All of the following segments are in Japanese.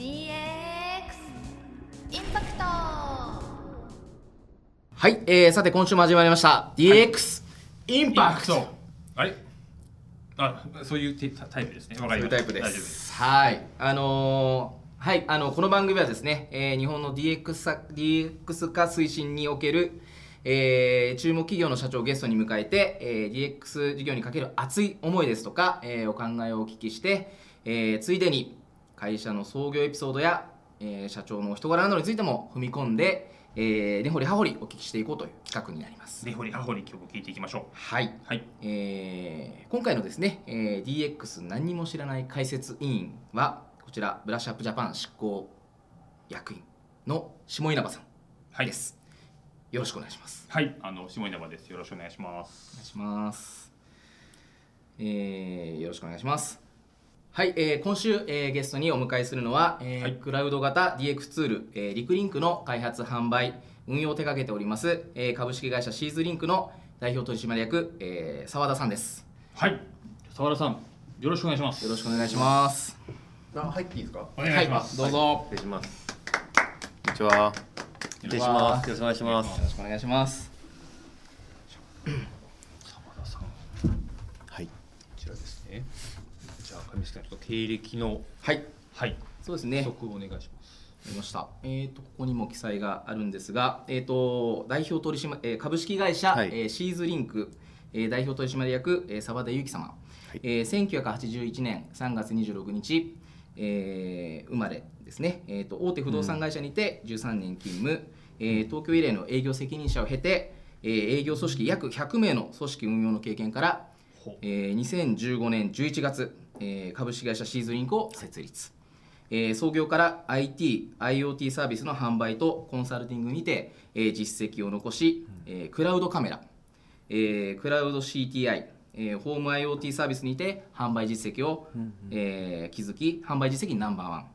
DX インパクトはい、えー、さて今週も始まりました。DX、インパクトあれあそういうテタイプですね。わかりました。そういうタイプで大丈夫です。すはい。あのーはいあのこの番組はですね、えー日本の DX さ DX 化推進におけるえー注目企業の社長をゲストに迎えて、えー DX 事業にかける熱い思いですとか、えーお考えをお聞きして、えーついでに会社の創業エピソードや、えー社長のお人柄などについても踏み込んで、えー、根掘り葉掘りお聞きしていこうという企画になります。根掘り葉掘り今日も聞いていきましょはい、うはい。えー今回のですね、えー DX 何にも知らない解説委員はこちらブラッシュアップジャパン執行役員の下稲葉さんはい。です、よろしくお願いします。はい。あの下稲葉です。よろしくお願いしまお願いすします、えーよろしくお願いしますはい、えー今週、えーゲストにお迎えするのは、えーはい。クラウド型 DX ツール、えーリクリンクの開発販売運用を手掛けております、えー株式会社シーズリンクの代表取締役えー澤、田さんです。はい。澤田さんよろしくお願いします。よろしくお願いします。あ入っていいですか？お願いします、はい、どうぞ、失礼します。こんにちは。失礼します。よろしくお願いします。よろしくお願いします澤田さんこはいちらですねじゃあ上地さんちょっと経歴のはい。はい。そうですね。補足をお願いします。ありました。えっ、とここにも記載があるんですが、えっ、と代表取締、えー株式会社、はい。えーシーズリンク、えー代表取締役、えー、澤田裕樹様、い。えー1981年3月26日、えー生まれですね。えっ、と大手不動産会社にて13年勤務、えー東京以来の営業責任者を経て、えー営業組織約100名の組織運用の経験から、えー2015年11月、えー株式会社シーズリンクを設立、えー創業から IT、IoT サービスの販売とコンサルティングにて、えー実績を残し、えークラウドカメラ、えークラウド CTI、えーホーム IoT サービスにて販売実績を、えー築き販売実績ナンバーワン、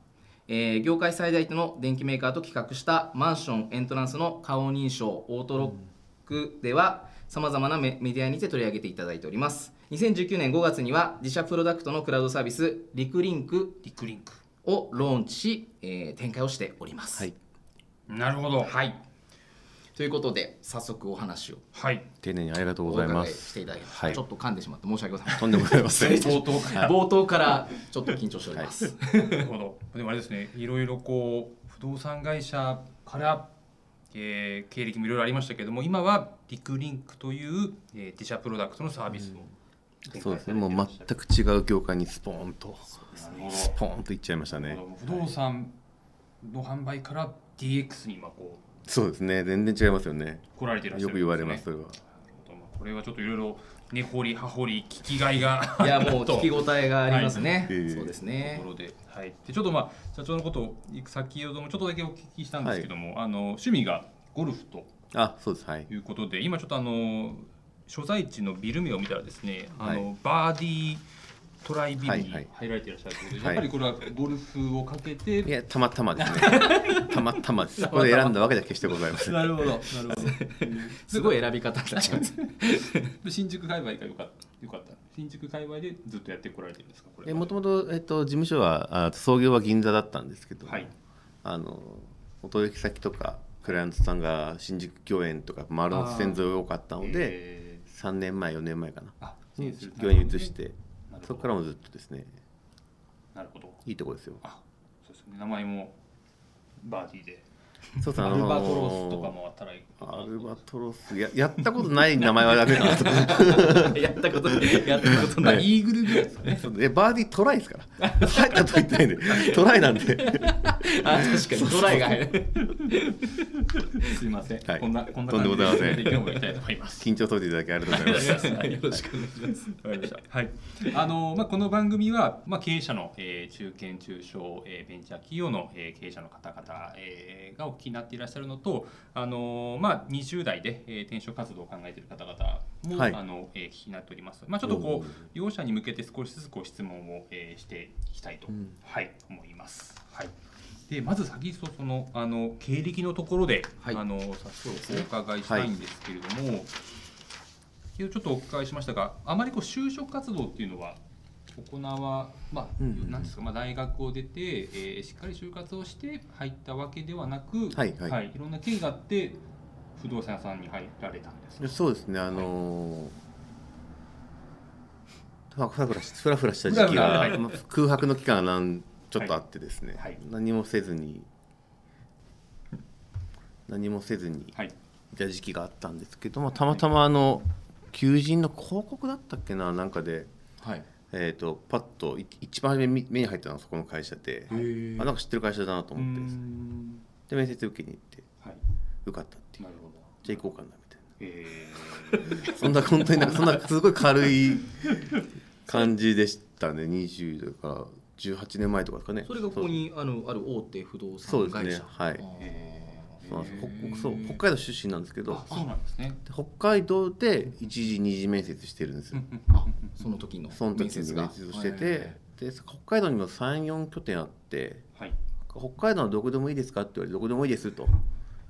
えー業界最大手の電機メーカーと企画したマンションエントランスの顔認証オートロックではさまざまなメメディアにて取り上げていただいております2019年5月には自社プロダクトのクラウドサービスリクリンクリクリンク。をローンチし、えー展開をしております。はい。なるほど。はい。ということで早速お話を。はい。丁寧にありがとうおございま伺いしすていただきまはい。ちょっと噛んでしまって申し訳ございません。とんでもございません。冒頭から冒頭からちょっと緊張しております、なるほど。でもあれですね、いろいろこう不動産会社から、えー経歴もいろいろありましたけれども、今はリクリンクという、えー自社プロダクトのサービスを展開そうですね。もう全く違う業界にスポーンと。なるほスポーンといっちゃいましたね。不動産の販売から DX に今こそうですね。全然違いますよね。う来られていらっしゃるよく言われますすそれは。これはちょっといろいろ根掘り葉掘り聞きがいが。いやもうと聞き応えがありますね、はい。そうですね。ところで、はい、でちょっとまあ社長のことを先ほどもちょっとだけお聞きしたんですけども、あの趣味がゴルフと。あそうです。はい。いうことで今ちょっとあの所在地のビル名を見たらですね、あのはバーディートライビルにはいはい。入られていらっしゃるということで、はい。やっぱりこれはゴルフをかけて、いやたまたまですね。たまたまです。これ選んだわけじゃ決してございません。なるほどなるほど。すごい選び方になっちゃいます。で新宿界隈がよかった。よかった新宿界隈でずっとやってこられてるんですかこれもともと事務所はあ創業は銀座だったんですけど、はい。あのお取引先とかクライアントさんが新宿御苑とか丸の内線沿い多かったのでえ3年前4年前かな。ーあに移してそこからもずっとですね。なるほど。いいとこですよ。あそうですね。名前もバーディーで。そうそうアルバトロスとかもあったらいい。アルバトロスややったことない名前はダメかなと。やったこと やったことまあない。イーグルぐらいですかね。えバーディートライですから。入ったと言ってないんで。トライなんであ確かに。トライが入る。すいません、はい。こんなこんなとんでもございません。感じで今日も行きたいと思います。緊張解いていただきありがとうございます。よろしくお願いしますわかりました。はい。あのまあこの番組はまあ経営者の、えー中堅中小、えーベンチャー企業の、えー経営者の方々、えーがお聞きになっていらっしゃるのと、あのまあ20代で、えー転職活動を考えている方々も、はい。あの、えー、聞きになっております。まあちょっとこう両者に向けて少しずつご質問を、えーしていきたいと、うん。はい思います。はい。でまず先そのあの経歴のところで、はい。あの早速お伺いしたいんですけれども、先ほどちょっとお伺いしましたが、あまりこう就職活動っていうのは行わまあ、うんなんですかまあ大学を出て、えーしっかり就活をして入ったわけではなく、はいはい。いろんな経緯があって不動産屋さんに入られたんですか？そうですね。あのーふらふらしふらふらした時期がまあ空白の期間がなんちょっとあってですね、はい。何もせずに何もせずにはい。いた時期があったんですけどもたまたまあの求人の広告だったっけななんかで、はい。えー、とパッとい一番初めに目に入ったのがそこの会社で、へあなんか知ってる会社だなとう思ってですね。ん。で面接受けに行ってはい。受かったっていう。じゃあ行こうかなみたいえな そんな本当になんかそんなすごい軽い感じでしたね。20だから18年前とかですかね。それがここにあのある大手不動そうです産会社ね。はい。そうなんです。ほへー。そう北海道出身なんですけど。あそうなんですね。で北海道で一時二次面接してるんです。よあその時のその時に面接をしててで北海道にも34拠点あってはい。北海道はどこでもいいですかって言われてどこでもいいですと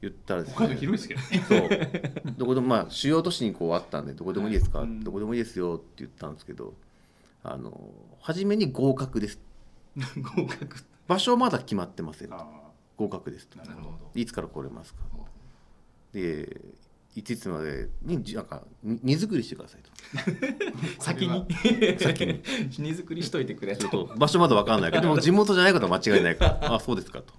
言ったらです北海道広いですけどね。そう。どこでもまあ主要都市にこうあったんでどこでもいいですか、はいうん。どこでもいいですよって言ったんですけどあの初めに合格です合格。場所はまだ決まってません。合格ですと。ーなるほど。いつから来れますか。でいついつまでにじなんかに荷造りしてくださいと。先に。先に。荷造りしといてくれと。と場所まだ分かんないけど でも地元じゃないことは間違いないからあそうですかと。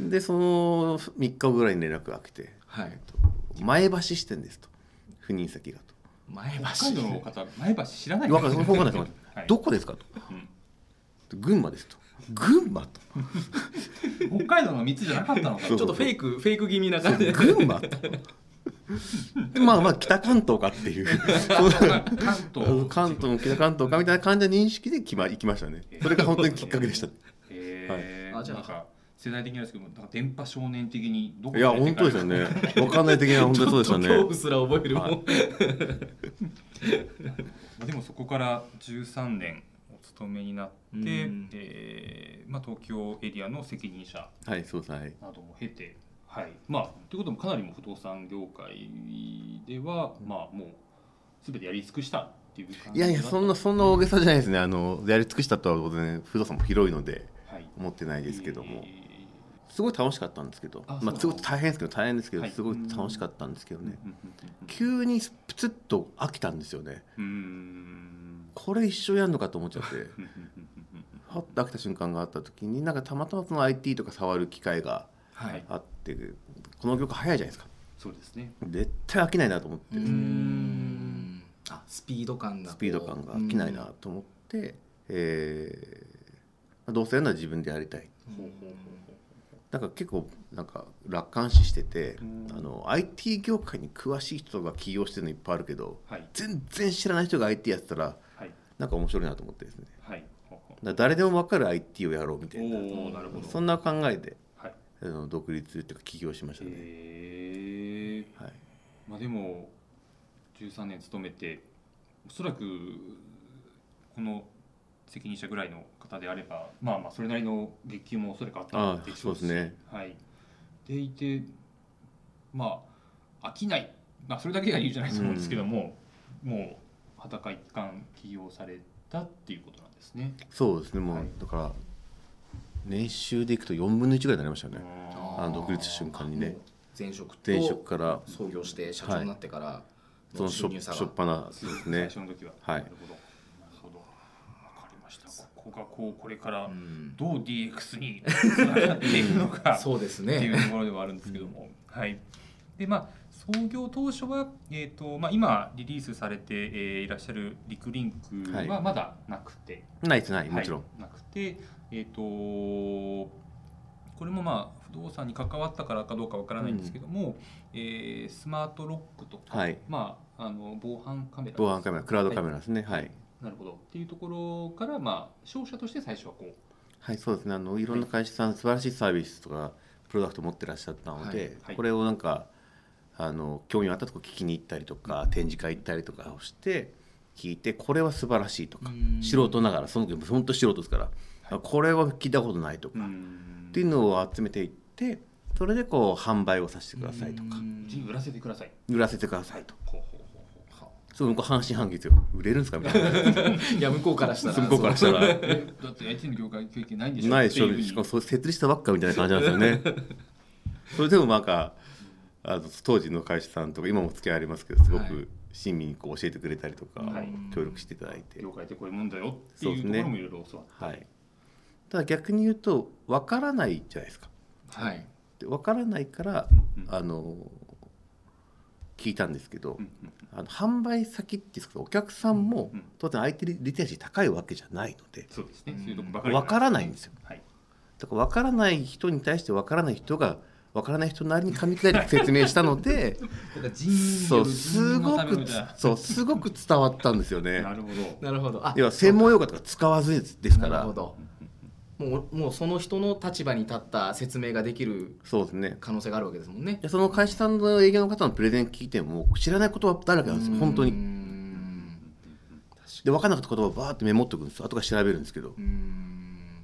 でその3日後ぐらいに連絡が来て、はい。えっと前橋支店ですと。赴任先がと。前北海道の橋方前橋知らない。分かんない。分かんない。ですはいどこですかと。うん群馬ですと。群馬と。北海道の三つじゃなかったのか。ちょっとフェイクフェイク気味な感じ。で群馬と。でまあまあ北関東かっていう。そう関東。関東も北関東かみたいな感じの認識で決ま行きましたね。それが本当にきっかけでした。へー。あじゃあなんか世代的にですけどなんか電波少年的にどこいや本当ですよね。分かんない的な本当にそうでしたね。ちょっと恐怖すら覚えるもん、はい。まあでもそこから13年。お勤めになって、うん。えーまあ、東京エリアの責任者なども経てはい。まあということもかなりもう不動産業界では、まあもう全てやり尽くしたっていう感じいやいやそんなそんな大げさじゃないですね。あのやり尽くしたとは当然不動産も広いのではい。思ってないですけども。えすごい楽しかったんですけど。まあすごい大変ですけど大変ですけどはい。すごい楽しかったんですけどね。ーうん急にプツッと飽きたんですよね。うんうんうんこれ一生やるのかと思っちゃって。はっと飽きた瞬間があった時になんかたまたまその IT とか触る機会がはい。あってこの業界早いじゃないですか。そうですね。絶対飽きないなと思って。うーん。あスピード感がスピード感が飽きないなと思って、えーまあどうせやるなら自分でやりたい。ほうほうほうなんか結構なんか楽観視しててうん。あの IT 業界に詳しい人が起業してるのいっぱいあるけどはい。全然知らない人が IT やってたらはいなんか面白いなと思ってですね。はい。誰でも分かる IT をやろうみたういな。おおなるほど。そんな考えではい。あの独立っていうか起業しましたね、へえはい、まあでも13年勤めておそらくこの責任者ぐらいの方であればまあまあそれなりの月給もおそらくあったでしょうし。あそうですね。はい。でいてまあ飽きない。まあそれだけが理由じゃないと思うんですけども、もう裸一貫起業されたっていうことなんですね。そうですね。もう、はい。だから年収でいくと4分の1ぐらいになりましたね。あ独立瞬間にね。前職と前職から。創業して社長になってからそのしょしょっがぱなですね。最初の時は。はい。なるほど。なるほど。わかりました。ここがこうこれからうん。どう DX につながっていくのか。っ そうですていうねところではあるんですけども、はい。でまあ創業当初はえっ、とまあ今リリースされて、えーいらっしゃるリクリンクははまだなくて、ないですないもちろん、はいなくてえっ、とこれもまあ不動産に関わったからかどうかわからないんですけども、えースマートロックとか、はい。まああの防犯カメラ防犯カメラクラウドカメララですね。はい、なるほど。っていうところからまあ商社として最初はこう。はい、そうですね。あのいろんな会社さん、素晴らしいサービスとかプロダクト持ってらっしゃったので、はい。はい。これをなんかあの興味あったとこ聞きに行ったりとか展示会行ったりとかをして聞いてこれは素晴らしいとかうん。素人ながらその時本当素人ですから、はい。これは聞いたことないとか、ん。っていうのを集めていってそれでこう販売をさせてくださいとか。売らせてください。売らせてくださいと。そう向こう半信半疑ですよ。売れるんですかみたいな。いや向こうからしたら。向こうからしたら。えだって IT の業界経験ないんでしょ。ないでしょしかも設立したばっかみたいな感じなんですよね。それでもなんかあの当時の会社さんとか今も付き合いありますけどすごはい。く親身にこう教えてくれたりとか、はい。協力していただいて、業界ってこういうもんだよっていうところもいろいろ教わって。はい、ただ逆に言うと分からないじゃないですか。はい。で分からないから、うんうん。あの聞いたんですけど、うんうんあの販売先っていうんですかお客さんもうん当然 IT リテラシー高いわけじゃないのでそうですね。分からないんですよ。はい。だから分からない人に対して分からない人が分からない人なりに噛み砕いて説明したので そうすごくそうすごく伝わったんですよねなるほどなるほどあ要は専門用語とか使わずにですからなるほどもうもうその人の立場に立った説明ができるそうですね可能性があるわけですもんねでその会社さんの営業の方のプレゼン聞いても知らない言葉だらけなんですよ本当にんで分からなかった言葉をバーってメモっておくんですよ後から調べるんですけどうーん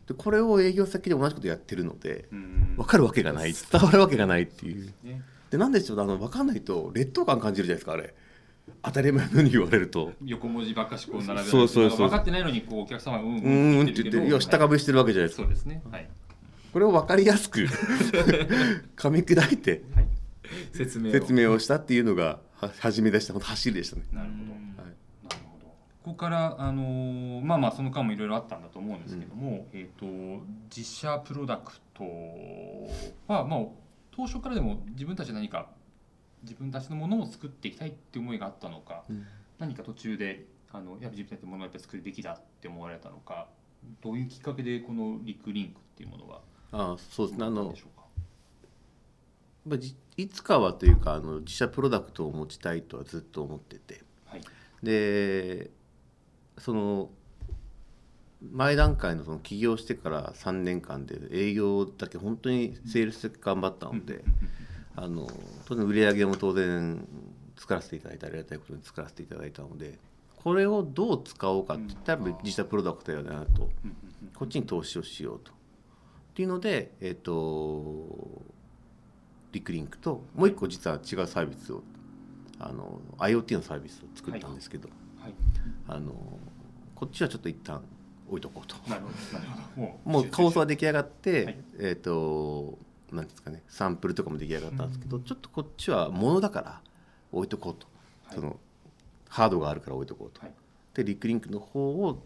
でこれを営業先で同じことやってるのでうん。分かるわけがない。伝わるわけがないっていう。ね。でなんでしょうあの分かんないと劣等感感じるじゃないですかあれ。当たり前のように言われると。横文字ばっかしこう並べそうそうそう。分かってないのにこうお客様はうんうーんって言って要は下かぶりしてるわけじゃないですか。そうですね。はい。これを分かりやすく 噛み砕いてはい。説明を。説明をしたっていうのがは始め出した本当走りでしたね。なるほどここから、あのーまあまあその間もいろいろあったんだと思うんですけども、えっ、と自社プロダクトはまあ当初からでも自分たちで何か自分たちのものを作っていきたいって思いがあったのか、うん。何か途中であのやっぱ自分たちのものをやっぱり作るべきだって思われたのかどういうきっかけでこのリクリンクっていうものはああそうですね。あの生まれたんでしょうか？まあじいつかはというかあの自社プロダクトを持ちたいとはずっと思ってて。はい。でその前段階のその起業してから3年間で営業だけ本当にセールスで頑張ったので、あの当然売り上げも当然作らせていただいてありがたいことに作らせていただいたのでこれをどう使おうかって言ったらうん。自社プロダクトだなと。こっちに投資をしようと。っていうので、えっとリクリンクともう一個実は違うサービスをあの IoT のサービスを作ったんですけど、はいあのこっちはちょっと一旦置いとこうと。なるほどなるほど。ももう構想は出来上がって、はい。えっ、となんですかねサンプルとかも出来上がったんですけど、ちょっとこっちはものだから置いとこうと、はい。そのハードがあるから置いとこうと、はい。でリクリンクの方を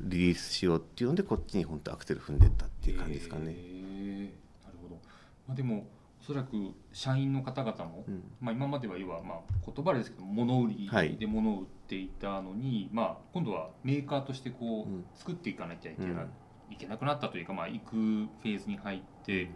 リリースしようっていうのでこっちに本当アクセル踏んでったっていう感じですかね。へー。なるほど。まあでもおそらく社員の方々も、うん。まあ今までは要はまあ言葉ですけど物売はい。りで物を売っていたのに、まあ今度はメーカーとしてこう、うん。作っていかなきゃいけな,、うん。いけなくなったというかまあ行くフェーズに入って。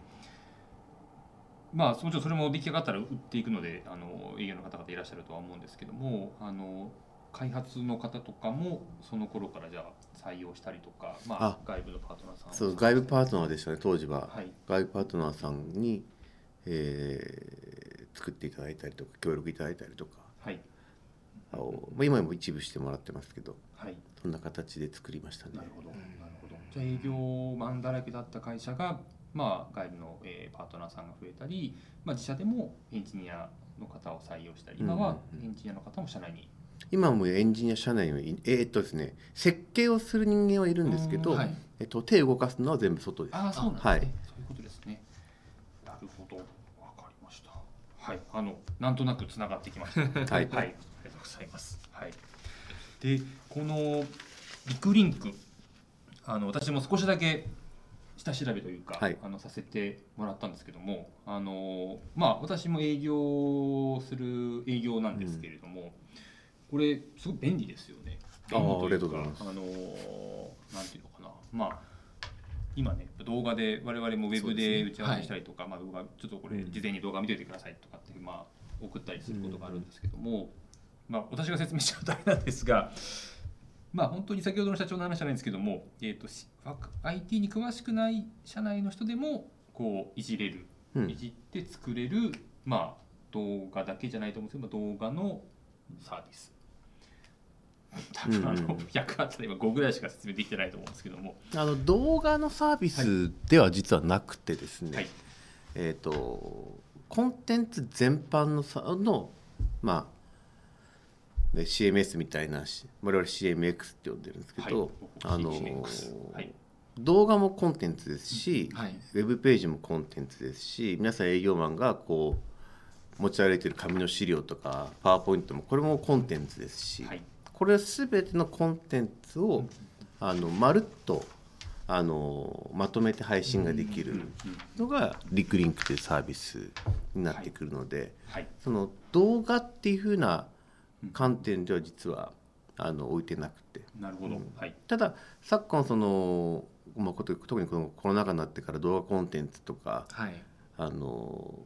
まあ、もちろんそれも出来上がったら売っていくのであの営業の方々いらっしゃるとは思うんですけどもあの開発の方とかもその頃からじゃあ採用したりとか、まああ、外部のパートナーさんをそう外部パートナーでしたね当時は、はい。外部パートナーさんに、えー作っていただいたりとか協力いただいたりとかはいあのまあ今も一部してもらってますけどはいそんな形で作りましたねなる。ほど、なるほど。じゃあ営業マンだらけだった会社が、まあ、外部の、えーパートナーさんが増えたり、まあ、自社でもエンジニアの方を採用したり、今はうんうんうんエンジニアの方も社内に。今もエンジニア社内にはいえーっとですね設計をする人間はいるんですけど、うんはいえっと、手を動かすのは全部外です。ああ、そうなんですね、はいそういうことですね。なるほど、わかりました。はい、あの、なんとなくつながってきました。はいはい、ありがとうございます。はい。で、このリクリンク、あの私も少しだけ下調べというか、はいあのさせてもらったんですけども、あのまあ私も営業する営業なんですけれども、これすごい便利ですよね。あー便利というかありがとうございますあのなんていうのかな、まあ今ね動画で我々もウェブで打ち合わせしたりとか、まあ動画ちょっとこれうん。事前に動画見ておいてくださいとかってまあ送ったりすることがあるんですけども、まあ私が説明しちゃうとあれなんですが。まあ本当に先ほどの社長の話じゃないんですけども、えー、としわか IT に詳しくない社内の人でもこういじれる、うん。いじって作れる、まあ、動画だけじゃないと思うんですけど動画のサービス多分あのうん。うん100あったら今5ぐらいしか説明できてないと思うんですけども、あの動画のサービスでは実はなくてですね、はい。えっ、とコンテンツ全般のさのまあで CMS みたいなし我々 CMX って呼んでるんですけど、はい。あのはい。動画もコンテンツですし、はい。ウェブページもコンテンツですし皆さん営業マンがこう持ち歩いてる紙の資料とかパワーポイントもこれもコンテンツですし、はいこれ全てのコンテンツをあのまるっとあのまとめて配信ができるのがリクリンクというサービスになってくるので、はい。その動画っていう風な観点では実はあの置いてなくて。なるほど、はい。ただ昨今その、まあ、こと特にこのコロナ禍になってから動画コンテンツとかはい。あの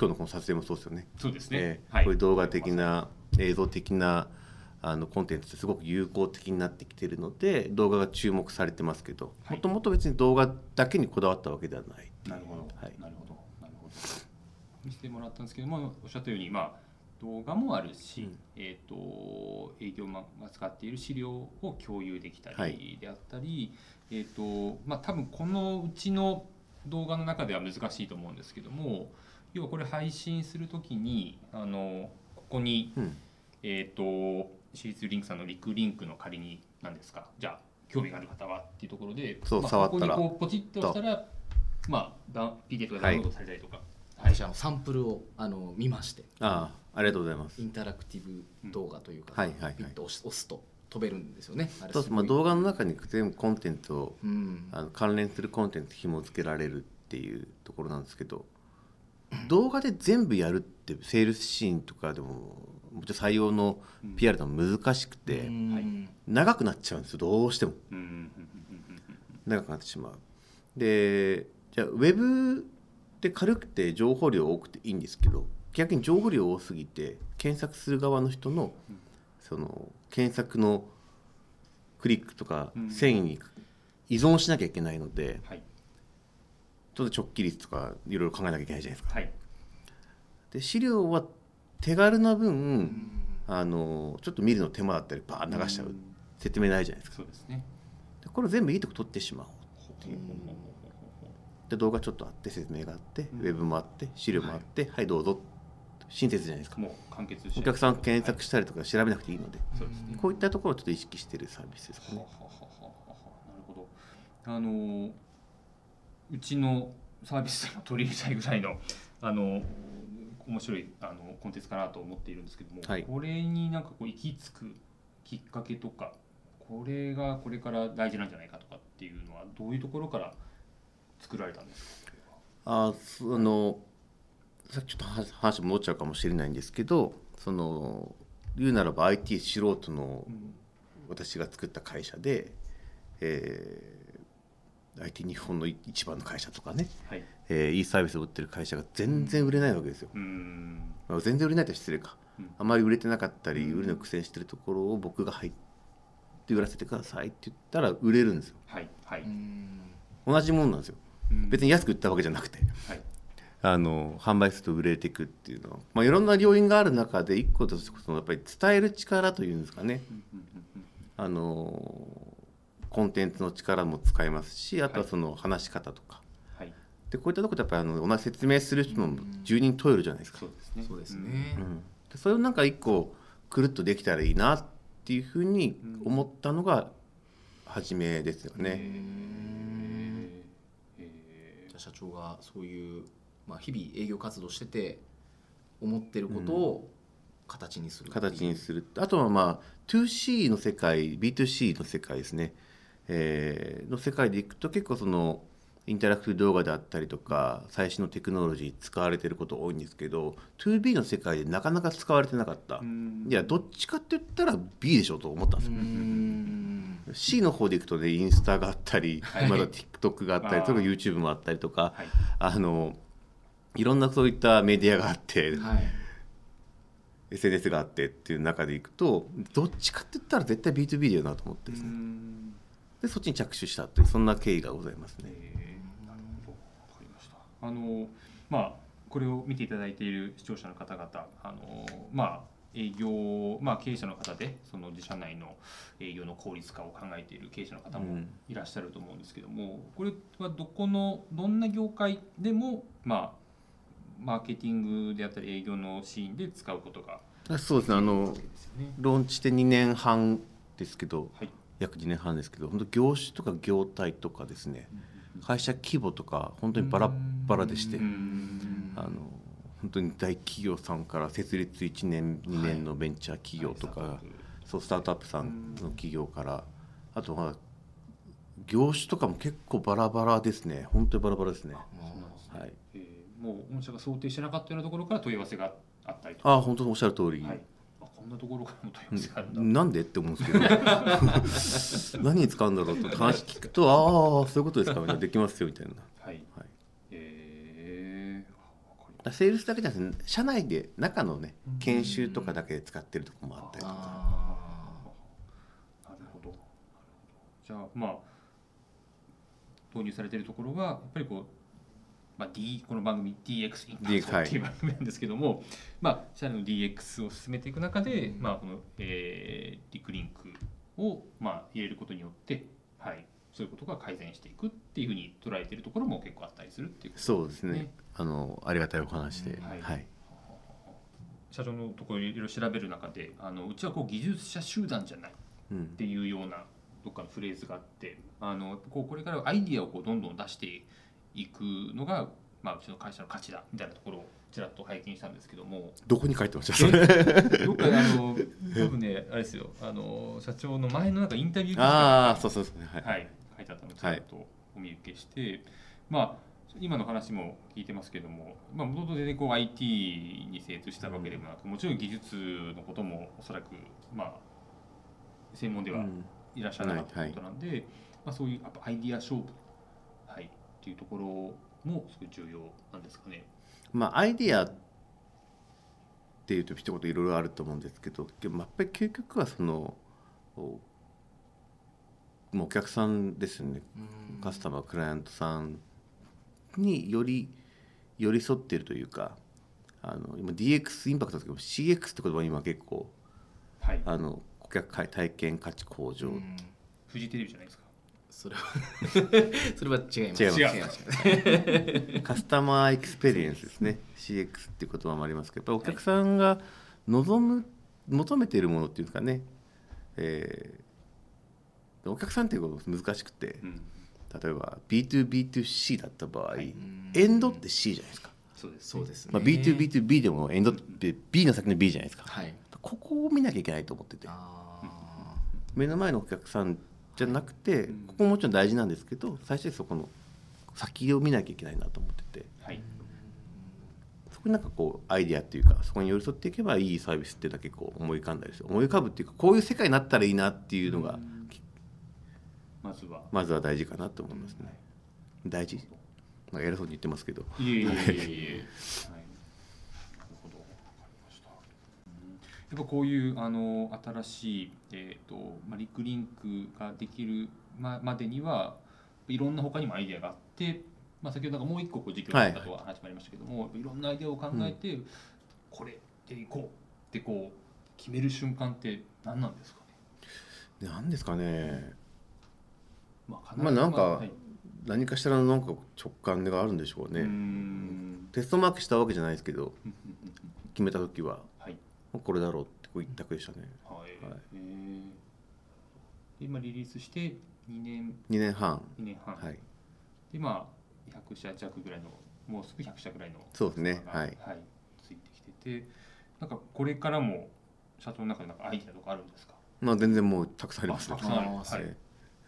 今日のこの撮影もそうですよね。そうですね、えーはい。こういう動画的な映像的なあのコンテンツってすごく有効的になってきているので動画が注目されてますけどはい。もともと別に動画だけにこだわったわけではない。なるほど、はい。なるほど。なるほど。見せてもらったんですけどもおっしゃったようにまあ動画もあるし、うん。えー、と営業マンが使っている資料を共有できたはい。りであったり、えーとまあ、多分このうちの動画の中では難しいと思うんですけども要はこれ配信するときにあのここに、うん。えっ、とシーズリンクさんのリクリンクの仮に何ですか？じゃあ興味がある方はっていうところでそうまあ触ったら。ここにこうポチッと押したらまあダウン PDF がダウンロードされたりとか、はい。私あのサンプルをあの見まして。ああありがとうございます。インタラクティブ動画というか、はいはいはい。ピッと押すと飛べるんですよね。あれそうまあ動画の中に全部コンテンツをうん。あの関連するコンテンツ紐付けられるっていうところなんですけど動画で全部やるってセールスシーンとかでも採用の PR でも難しくて、長くなっちゃうんですよどうしても。長くなってしまう。でじゃあウェブって軽くて情報量多くていいんですけど逆に情報量多すぎて検索する側の人のその検索のクリックとかうん。繊維に依存しなきゃいけないので、はい。ちょっと直帰率とかいろいろ考えなきゃいけないじゃないですか。はい。で資料は手軽な分、あのちょっと見るの手間だったりバーッ流しちゃう、ん。説明ないじゃないですか。そうですね。でこれ全部いいとこ取ってしまおう。っていうで動画ちょっとあって説明があって、うん。ウェブもあって資料もあってはい、どうぞ。親切じゃないですか。もう完結お客さん検索したりとか調べなくていいので、そうですね。こういったところをちょっと意識しているサービスですかね。なるほどあのうちのサービスでも取り入れたいぐらいのあの面白いあのコンテンツかなと思っているんですけども、はい。これになんかこう行き着くきっかけとかこれがこれから大事なんじゃないかとかっていうのはどういうところから作られたんですか？あそのさっきちょっと話話戻っちゃうかもしれないんですけどその言うならば IT 素人のうん私が作った会社で、えー IT 日本の一番の会社とかね、はいえーいいサービスを売ってる会社が全然売れないわけですよ、まあ全然売れないと失礼か、うん。あまり売れてなかったりうん。売るの苦戦してるところを僕が入って売らせてくださいって言ったら売れるんですよ。はいはい、うん。同じもんなんですよ。うん。別に安く売ったわけじゃなくて。はい。あの販売すると売れていくっていうのは、まあ、いろんな要因がある中で一個としてそのやっぱり伝える力というんですかね。あのコンテンツの力も使えますしあとははいその話し方とか、はいでこういったところでやっぱりあの同じ説明する人も10人問えるじゃないですか、そうですね。そうですね。うん。でそれをなんか一個くるっとできたらいいなっていうふうに思ったのが初めですよね。えー。えじゃあ社長がそういう、まあ、日々営業活動してて思ってることを形にする形にする。あとはまあ 2C の世界 B2C の世界ですね、えーの世界でいくと結構そのインタラクティブ動画であったりとか最新のテクノロジー使われてること多いんですけど 2B の世界でなかなか使われてなかった、うん。いやどっちかって言ったら B でしょと思ったんですうよ、ん。C の方でいくとねインスタがあったり、はい。まだ TikTok があったりとか YouTube もあったりとかはい。あのいろんなそういったメディアがあって、はい、SNS があってっていう中でいくとどっちかって言ったら絶対 B2B だよなと思ってうですね、ん。でそっちに着手したというそんな経緯がございますね。えーなるほどわかりましたあのまあこれを見ていただいている視聴者の方々あのまあ営業、まあ、経営者の方でその自社内の営業の効率化を考えている経営者の方もうん。いらっしゃると思うんですけども、これはどこのどんな業界でも、まあ、マーケティングであったり営業のシーンで使うことがあそうですね。あのローンチして2年半ですけどはい。約2年半ですけど本当業種とか業態とかですね会社規模とか本当にバラッバラでして。うん。あの本当に大企業さんから設立1年2年のベンチャー企業とか、はい。そうスタートアップさんの企業からあとは業種とかも結構バラバラですね。本当にバラバラですね。はい。えーもう御社が想定してなかったようなところから問い合わせがあったりとか。ああ本当におっしゃる通り、はい、あこんなところからも問い合わせがあるんだ、なんでって思うんですけど。何に使うんだろうって話聞くとああそういうことですかみたいな。できますよみたいな、はいはい、えー、あわかりだからセールスだけじゃなくて社内で中のね研修とかだけで使ってるとこもあったりとか。あなるほど。じゃあまあ導入されているところがやっぱりこう、まあ、D この番組 DX インパクトはいっていう番組なんですけども、まあ社内の DX を進めていく中で、まあこの、えーリクリンクをまあ入れることによって、はい、そういうことが改善していくっていうふうに捉えているところも結構あったりするっていうそうですね。ねあのありがたいお話で、うん。はい。はい。社長のところいろいろ調べる中であのうちはこう技術者集団じゃないうん。っ、ていうようなどっかのフレーズがあってあのこうこれからアイディアをこうどんどん出していくのが、まあ、うちの会社の価値だみたいなところをちらっと拝見したんですけども。どこに書いてました？どっかあの多分ねあれですよ。あの社長の前のなんかインタビューああそうそうそう。はい、はい、書いてあったのをちらっとお見受けして、まあ今の話も聞いてますけどももともと全然こう IT に精通したわけでもなく、もちろん技術のこともおそらくまあ専門ではうんいらっしゃらなかったということなんで、まあ、そういうやっぱアイディア勝負、はい、っていうところもすごい重要なんですかね。まあアイディアっていうと一言いろいろあると思うんですけどやっぱり究極はそのおもうお客さんですよね。ーうん。カスタマークライアントさんにより寄り添っているというかあの今 DX インパクトですけど CX って言葉今結構はい、あの顧客体験価値向上、うん。フジテレビじゃないですか？それは それは違います。違います。違います。 customer experience ですね。CX っていう言葉もありますけどやっぱりお客さんが望む求めているものっていうんですかね、えーお客さんっていうことが難しくてうん、例えば B2B2C だった場合、はい。エンドって C じゃないですか、そうです、そうですね。まあ、B2B2B でもエンドって B の先の B じゃないですか。はい。ここを見なきゃいけないと思ってて。あ目の前のお客さんじゃなくてうん。ここももちろん大事なんですけど最初にそこの先を見なきゃいけないなと思ってて。はい、そこになんかこうアイディアっていうかそこに寄り添っていけばいいサービスっていうのは結構思い浮かんだりする。思い浮かぶっていうかこういう世界になったらいいなっていうのがまずは。まずは大事かなと思いますね大事？なんか偉そうに言ってますけどいえいえいえいえ。はい。なるほど。やっぱこういうあの新しいえっ、とまあリクリンクができるままでにはいろんな他にもアイデアがあって、まあ先ほどもう一個こう事業だったとは話もありましたけども、い、ろんなアイデアを考えて、これでいこうってこう決める瞬間って何なんですかね？なんですかねまあまあなんかはい。何かしらのなんか直感があるんでしょうね。ん。テストマークしたわけじゃないですけど 決めた時ははい。これだろうってこう一択でしたね。はい。はい。えー。で今リリースして2年。2年半。2年半、はい。でまあ100社弱ぐらいのもうすぐ100社ぐらいのそうですね。がはい。ついてきててなんかこれからも社長の中でなんかアイデアとかあるんですか？まあ全然もうたくさんありますねあたくさんある。あーはい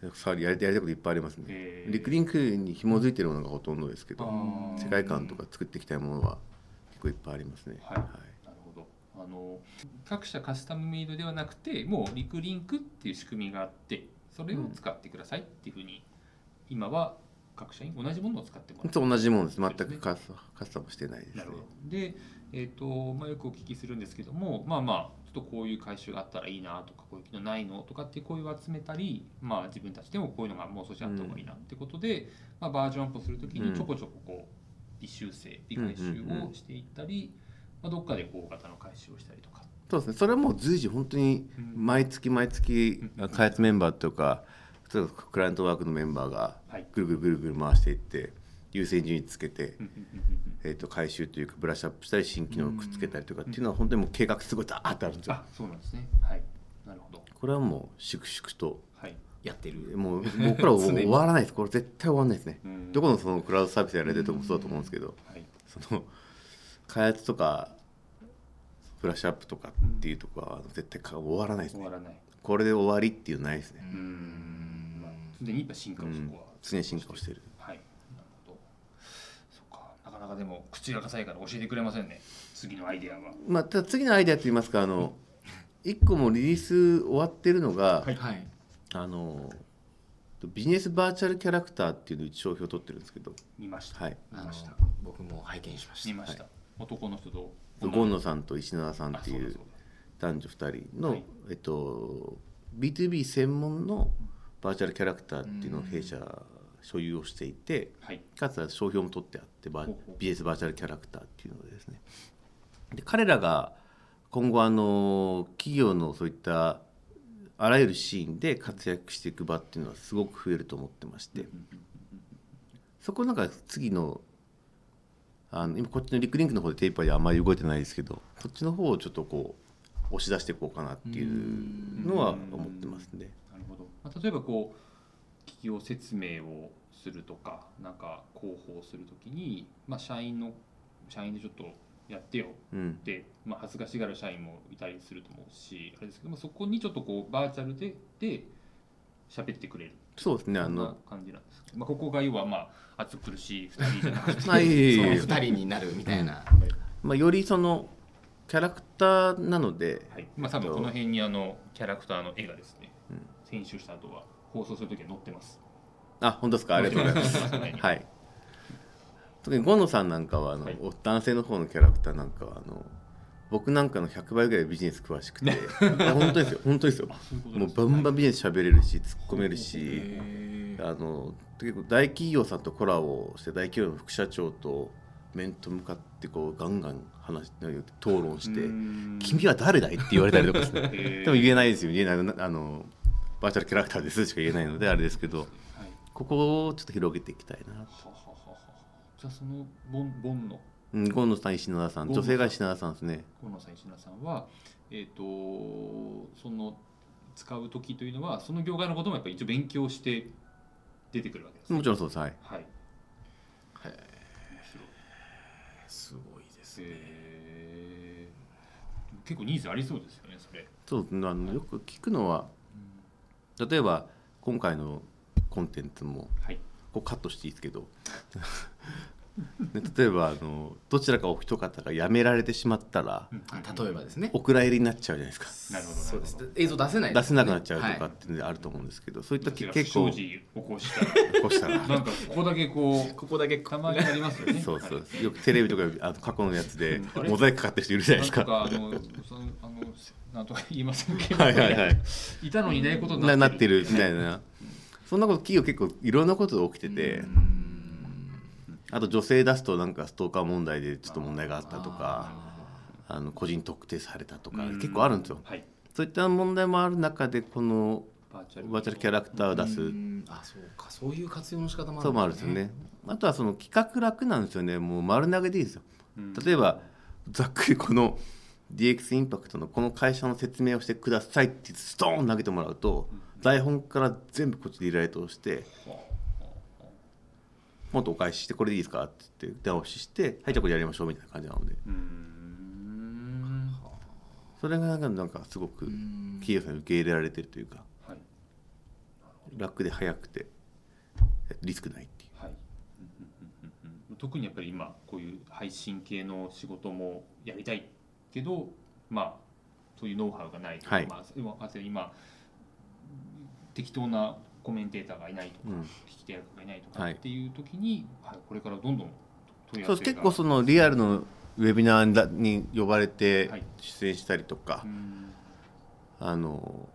えーたくさんありやりやりたいこといっぱいありますね。え。ーリクリンクに紐づいてるものがほとんどですけど世界観とか作っていきたいものは結構いっぱいありますね。はい。なるほど。あの各社カスタムメイドではなくてもうリクリンクっていう仕組みがあってそれを使ってくださいっていうふうに、今は各社員同じものを使ってもら本当同じものです。全くカスカスタムしてないですね。なるほど。で、えーとまあ、よくお聞きするんですけども、まあまあ、とこういう回収があったらいいなとか、こういうのないのとかっていう声を集めたり、まあ、自分たちでもこういうのがもう少しあった方がいいなってことで、まあ、バージョンアップをするときにちょこちょここう微修正、微回収をしていったり、まあ、どっかで大型の回収をしたりとか。そうですね。それはもう随時本当にうん。毎月毎月うん。開発メンバーとか例えばクライアントワークのメンバーがはい。ぐるぐるぐるぐる回していって優先順位つけて、えー、と回収というかブラッシュアップしたり新機能をくっつけたりとかっていうのは本当にもう計画すごいダーッとあるんですよ。あそうなんですね。はい。なるほど。これはもう粛々とはいやってる。もう僕らは 終わらないです。これ絶対終わらないですね。うん。どこのそのクラウドサービスやられてるとこもそうだと思うんですけどはい。その開発とかブラッシュアップとかっていうとこは絶対か終わらないですね。終わらない。これで終わりっていうのないですね。うん。まあ常にやっぱ進化をそこは。常に進化をしてるかでも口が臭いから教えてくれませんね。次のアイデアは。まあただ次のアイデアといいますかあの1個もリリース終わってるのが、はい。はい。あのビジネスバーチャルキャラクターっていうのを商標を取ってるんですけど。見ました。はい。あの見ました。僕も拝見しました。見ました。男の人とゴンノさんと石永さんっていう男女2人の、はい。えっと、B2B 専門のバーチャルキャラクターっていうのを弊社所有をしていてだはい。かつ商標も取ってあってバー BS バーチャルキャラクターっていうのでですね。で彼らが今後あの企業のそういったあらゆるシーンで活躍していく場っていうのはすごく増えると思ってましてそこなんか次のあの今こっちのリクリンクの方でテーパーであんまり動いてないですけどこっちの方をちょっとこう押し出していこうかなっていうのは思ってますね。なるほど、まあ、例えばこう企業説明をするとかなんか広報するときに、まあ、社員の社員でちょっとやってようん。って、まあ、恥ずかしがる社員もいたりすると思うしあれですけど、まあ、そこにちょっとこうバーチャルでで喋ってくれる。そうですねあそんなの感じなんですけど、まあ、ここが要はまあ暑苦しい2人じゃなくて まあい。えいえいそのえ二人になるみたいな、まあ、よりそのキャラクターなのではい。まあ、多分この辺にあのキャラクターの絵がですね、うん。編集した後は放送するときは載ってます。あ本当ですか？ありがとうございます。ははい。特にゴンノさんなんかはあの、はい。男性の方のキャラクターなんかはあの僕なんかの100倍ぐらいビジネス詳しくていや本当ですよ。本当ですよ。もうバンバンビジネス喋れるし突っ込めるしあの結構大企業さんとコラボをして大企業の副社長と面と向かってこうガンガン話討論して「君は誰だい?」って言われたりとかですねでも言えないですよ言えないなあのバーチャルキャラクターですしか言えないのであれですけどはいここをちょっと広げていきたいな。ははははじゃあそのボンボンの。うん、ゴンノさん。石永さん。女性が石永さんですね。河野さん石名さんはえっ、とその使う時というのはその業界のこともやっぱり一応勉強して出てくるわけです、もちろんそうです。はい。はい。すごい。ですね。えー。結構ニーズありそうですよねそれ。そうあのよく聞くのは例えば今回のコンテンツもはい。こうカットしていいですけどで例えばあのどちらかお一方が辞められてしまったらあ例えばですね。お蔵入りになっちゃうじゃないですか。なるほどそうです。映像出せない出せなくなっちゃうとはいかっていうのであると思うんですけどそういった結構起こしたこうしたら。ら なんかここだけこうここだけたまにありますよね。そうそう。はいよくテレビとかあの過去のやつでモザイクかかってる人いるじゃないですか。なんとかあのそのあのなんとか言いませんけど、はいはいはい。いたのにいないことにななってるみみたいな。そんなこと企業結構いろんなこと起きてて、あと女性出すとなんかストーカー問題でちょっと問題があったとか、あの個人特定されたとか結構あるんですよ。はい。そういった問題もある中でこのバーチャルキャラクターを出すうんあそうかそういう活用の仕方もあるんそうもあるんですよね。あとはその企画楽なんですよね。もう丸投げでいいですよ。うん例えばざっくりこの DX インパクトのこの会社の説明をしてくださいってストーン投げてもらうと台本から全部こっちでリライトをしてもっとお返ししてこれでいいですか？って言って電話ししてはいじゃあこれやりましょうみたいな感じなので。それがなんかなんかすごく企業さんに受け入れられてるというかはい。楽で早くてリスクないっていう。はい。特にやっぱり今こういう配信系の仕事もやりたいけど、まあそういうノウハウがないとか、はい。まあ今適当なコメンテーターがいないとか、うん。聞き手役がいないとかはい。っていう時に、はい、これからどんどん問い合わせが結構そのリアルのウェビナーに呼ばれてはい。出演したりとか、うん。あの、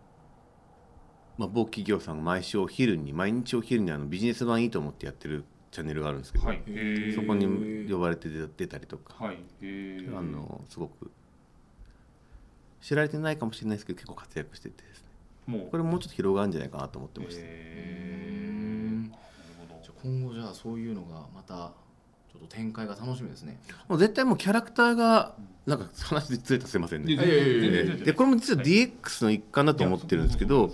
まあ、某企業さんが毎週お昼に毎日お昼にあのビジネス版いいと思ってやってるチャンネルがあるんですけど、はい、そこに呼ばれて出出たりとか、はい、あのすごく知られてないかもしれないですけど結構活躍しててもう。これもうちょっと広がるんじゃないかなと思ってました、へー。なるほどじゃあ今後じゃあそういうのがまたちょっと展開が楽しみですね。もう絶対もうキャラクターがなんか話でずれたすいませんね。でこれも実は DX の一環だと思ってるんですけど、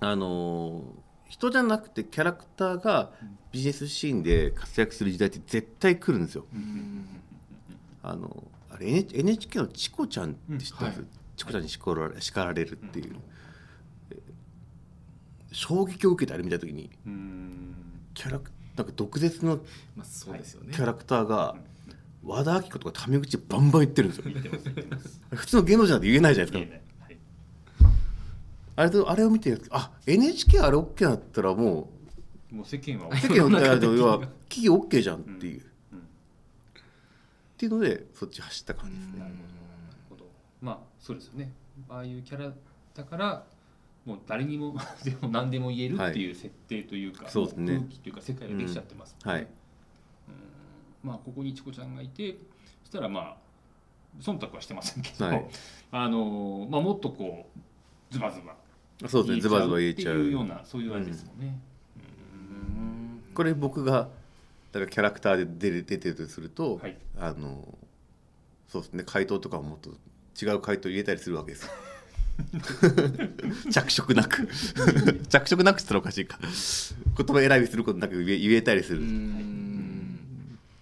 あのー人じゃなくてキャラクターがビジネスシーンで活躍する時代って絶対来るんですよ。あのあれ NH NHK のチコちゃんって知ってます、うんチコちゃんに叱られ叱られるっていう、え衝撃を受けてあれ見た時にうん。キャラクなんか毒舌のキャラクターが和田アキ子とかタメ口バンバン言ってるんですよ。普通の芸能人なんて言えないじゃないですか。あれとあれを見てあ NHK あれ OK だったらももう世間はう世間は企業 OK じゃんっていう、うん。っていうのでそっち走った感じですね、なるほど。まあそうですよね。ああいうキャラだからもう誰にも でも何でも言えるっていう設定というか、そうですね。も空気というか世界ができちゃってます。はい。うん。まあここにチコちゃんがいてそしたらまあ忖度はしてませんけど、はい。あのまあもっとこうズバズバそうですね。ズバズバ言えちゃっていうよううなそういうあれですもんね。これ僕がだからキャラクターで出る出てるとすると、はい。あのそうですね。回答とかももっと違う回答入れたりするわけですよ 着色なく。着色なくって言ったらおかしいか。言葉選びすることなく言え言えたりする、うん。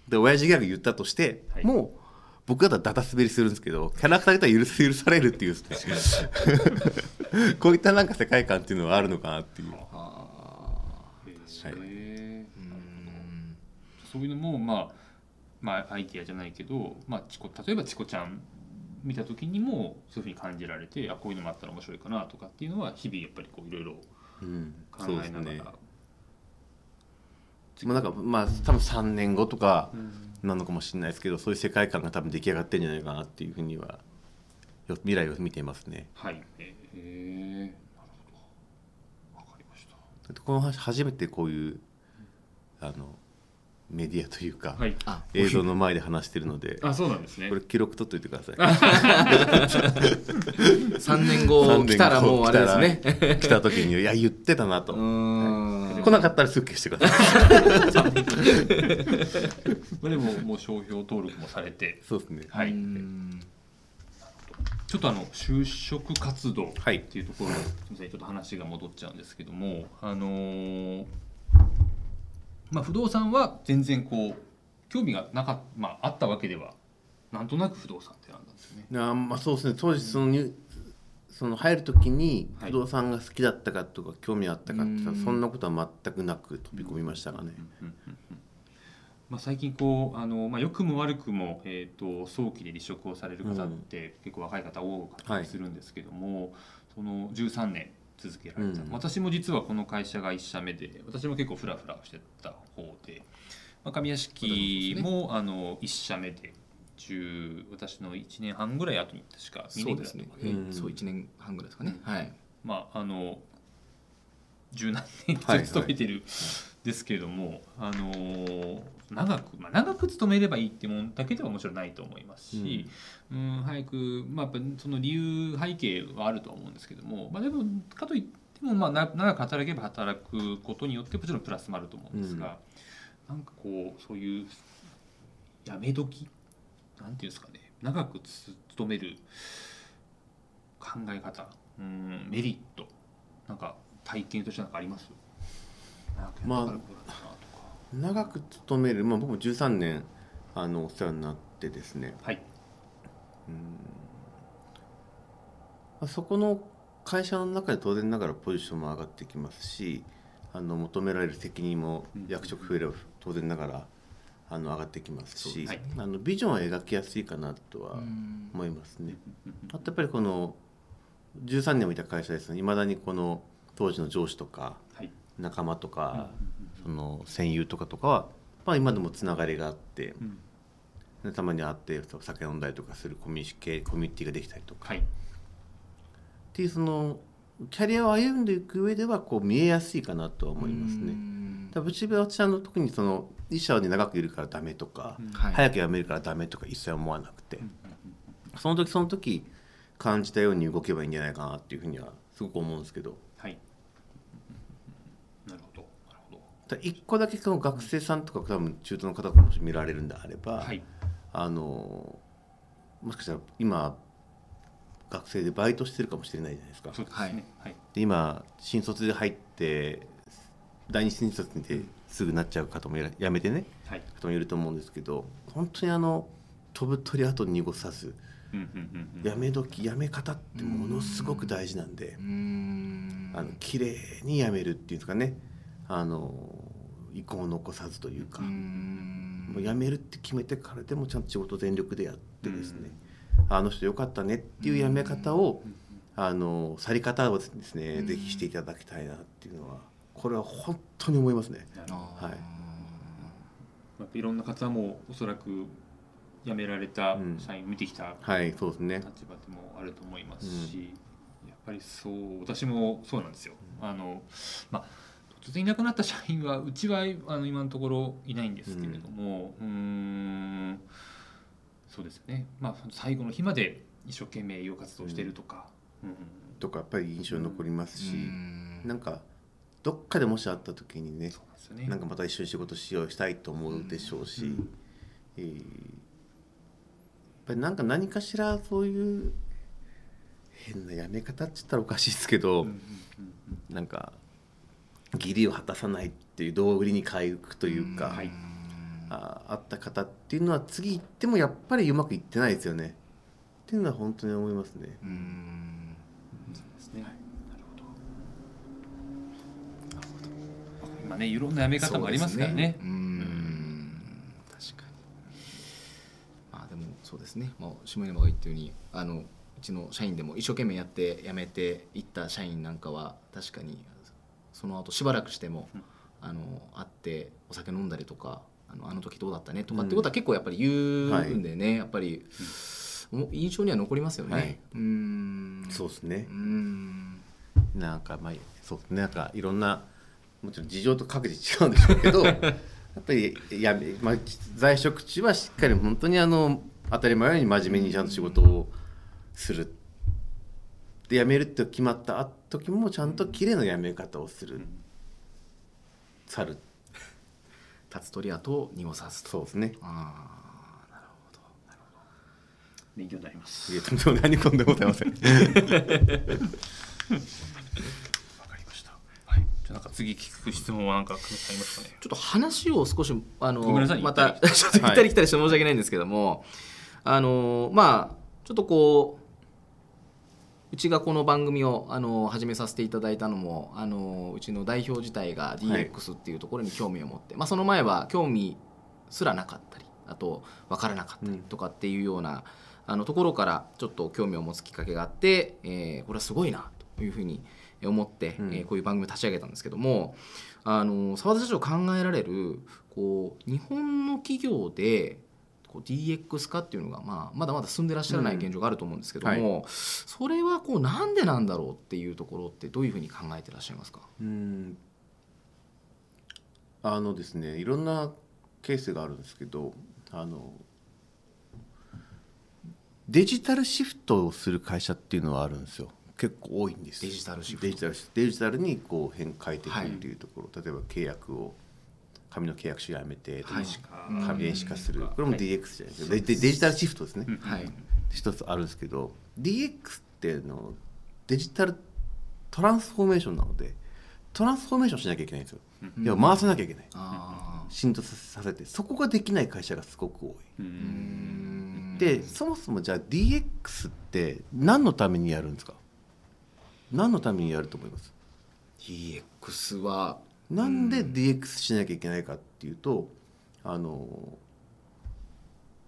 で親父ギャグ言ったとして、はい。もう僕だったらダダ滑りするんですけどキャラクターだったら許す許されるっていう。こういったなんか世界観っていうのはあるのかなっていう。はい。そういうのもまあまあアイディアじゃないけど、まあ、チコ例えばチコちゃん見た時にもそういうふうに感じられてあこういうのもあったら面白いかなとかっていうのは日々やっぱりこういろいろうん考えながら、もうなんかまあ多分3年後とかうん。なのかもしれないですけどそういう世界観が多分出来上がってるんじゃないかなっていうふうにはよ未来を見ていますね。はい。へえなるほど。わかりました。この話初めてこういうあのメディアというか、はい。あ映像の前で話してるのであそうなんですね。これ記録取っといてください。3年後来たらもうあれですね。来たら来た時にいや言ってたなと、うーん。来なかったらすぐ消してください。まあでももう商標登録もされて。そうですね。はい。うん。ちょっとあの就職活動っはい。ていうところに、すみませんちょっと話が戻っちゃうんですけどもあのーまあ不動産は全然こう興味がなかっまああったわけではなんとなく不動産って選んだんですよね。いやまあそうですね。当時その入その入る時にはい。不動産が好きだったかとか興味あったかってそんなことは全くなく飛び込みましたがね、まあ、最近こうあの、まあ、良くも悪くも、えー、と早期で離職をされる方って、結構若い方多かったりするんですけども、その13年続けられた、うん。私も実はこの会社が1社目で私も結構フラフラしてた方で、まあ、上屋敷も、あの1社目で10私の1年半ぐらい後に確か2そうですね年ぐらい後かな、うん。そう1年半ぐらいですかね。はい。まああの十何年はいはい。勤めてるですけれども、あの長く、まあ、長く勤めればいいってもんだけではもちろんないと思いますし、うん。早く、まあ、やっぱその理由背景はあるとは思うんですけども、まあ、でもかといっても、まあ、な長く働けば働くことによってもちろんプラスもあると思うんですが、なんかこうそういうやめ時なんていうんですかね長くつ勤める考え方うんメリットなんか体験としてなんかあります？まあ長く勤める、まあ、僕も13年あのお世話になってですね。はい。まあそこの会社の中で当然ながらポジションも上がってきますしあの求められる責任もうん。役職増えれば当然ながらあの上がってきますし、はい。あのビジョンは描きやすいかなとは思いますね。あとやっぱりこの13年もいた会社ですいまだにこの当時の上司とかはい仲間とか、その戦友とかとかは、まあ、今でもつながりがあってうん。でたまに会ってお酒飲んだりとかするコミュニケコミュニティができたりとか。はい。っていうそのキャリアを歩んでいく上ではこう見えやすいかなとは思いますね。だからうちは私あの特にその一社に長くいるからダメとか、早く辞めるからダメとか一切思わなくて、その時その時感じたように動けばいいんじゃないかなっていうふうにはすごく思うんですけどはいなるほどなるほどただ一個だけその学生さんとか多分中途の方とかもし見られるんであれば、はい。あのもしかしたら今学生でバイトしてるかもしれないじゃないですか。そうですね。はい。で今新卒で入って第二新卒ですぐなっちゃう方もやめてねはい。方もいると思うんですけど本当にあの飛ぶ鳥跡濁さずうんうんうんうん。やめ時やめ方ってものすごく大事なんでん。あの綺麗にやめるっていうんですかねあの遺恨を残さずというかもうやめるって決めてからでもちゃんと仕事全力でやってですねあの人よかったねっていうやめ方をあの去り方をですねうん。ぜひしていただきたいなっていうのはこれは本当に思いますね。なるほあいろんな方もおそらく辞められた社員見てきたはいそうですね。立場でもあると思いますし、やっぱりそう私もそうなんですよ。あのまあ突然いなくなった社員はうちはあの今のところいないんですけれども、うーん。そうですよね。まあ最後の日まで一生懸命営業活動しているとか、うん。とかやっぱり印象に残りますしうーん。なんかどっかでもしあった時にねなんね。なんかまた一緒に仕事しようしたいと思うでしょうし、うん。えーやっぱりなんか何かしらそういう変なやめ方って言ったらおかしいですけど、うんうんうん。なんか義理を果たさないっていう道理に回復というか、はいああった方っていうのは次行ってもやっぱりうまくいってないですよね。っていうのは本当に思いますね。うーん。そうですね。なるほど。今ねいろんなやめ方もありますからね。そうですうーん。確かに。まあでもそうですね、まあ、下山が言ったようにあのうちの社員でも一生懸命やって辞めていった社員なんかは確かにその後しばらくしても、うん。あの会ってお酒飲んだりとかあのあの時どうだったね？とかってことは結構やっぱり言うんでね、やっぱり、印象には残りますよね。はい。うそうですね。うーん。なんかまあそうですね。なんかいろんなもちろん事情と各自違うんでしょうけど やっぱりやめ、まあ、在職中はしっかり本当にあの当たり前のように真面目にちゃんと仕事をする。で辞めるって決まった時もちゃんと綺麗な辞め方をする、うん去る立つ鳥跡を濁さずと。そうですねああなるほど。勉強になります。いやとんでも何こんでもございませんわかりました。はい。じゃあなんか次聞く質問はなんかありますかね？ちょっと話を少しあのごめんなさいまた行った ちょっと行ったり来たりして申し訳ないんですけども、あのまあちょっとこううちがこの番組をあの始めさせていただいたのもあのうちの代表自体が DX っていうところに興味を持って、まあ、その前は興味すらなかったりあと分からなかったりとかっていうような、あのところからちょっと興味を持つきっかけがあって、えーこれはすごいなというふうに思って、うん。えーこういう番組を立ち上げたんですけどもあの澤田社長考えられるこう日本の企業でこう DX 化っていうのが、まあ、まだまだ進んでらっしゃらない現状があると思うんですけども、それはこうなんでなんだろうっていうところってどういうふうに考えてらっしゃいますか？うん。あのですねいろんなケースがあるんですけどあのデジタルシフトをする会社っていうのはあるんですよ。結構多いんですデジタルシフト。デジタルシデジタルにこう変変えていくっていうところ、例えば契約を紙の契約書やめて、紙電子化する。これもはい。DX じゃないですか、デジタルシフトですね、一つあるんですけど DX っていうのはデジタルトランスフォーメーションなのでトランスフォーメーションしなきゃいけないんですよ、うん。いや回さなきゃいけない。あ浸透ささせて。そこができない会社がすごく多い、でそもそもじゃあ DX って何のためにやるんですか？何のためにやると思います？DX はなんで DX しなきゃいけないかっていうとあの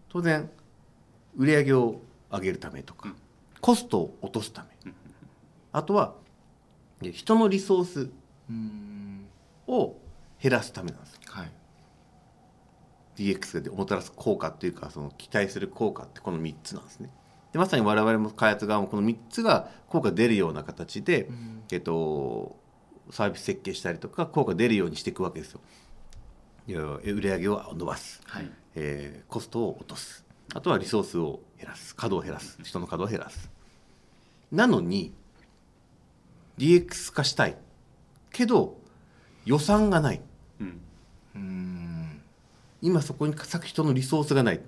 当然売り上げを上げるためとか、うん。コストを落とすため、うん。あとはで人のリソースうん。を減らすためなんですよ。はい。DX がもたらす効果っていうかその期待する効果ってこの3つなんですね。でまさに我々も開発側もこの3つが効果出るような形で、えっと、サービス設計したりとか効果出るようにしていくわけですよ。いや売り上げを伸ばす、はい。えーコストを落とす。あとはリソースを減らす。稼働を減らす。人の稼働を減らす。なのに DX 化したい。けど予算がない。うん。うん今そこに割く人のリソースがない。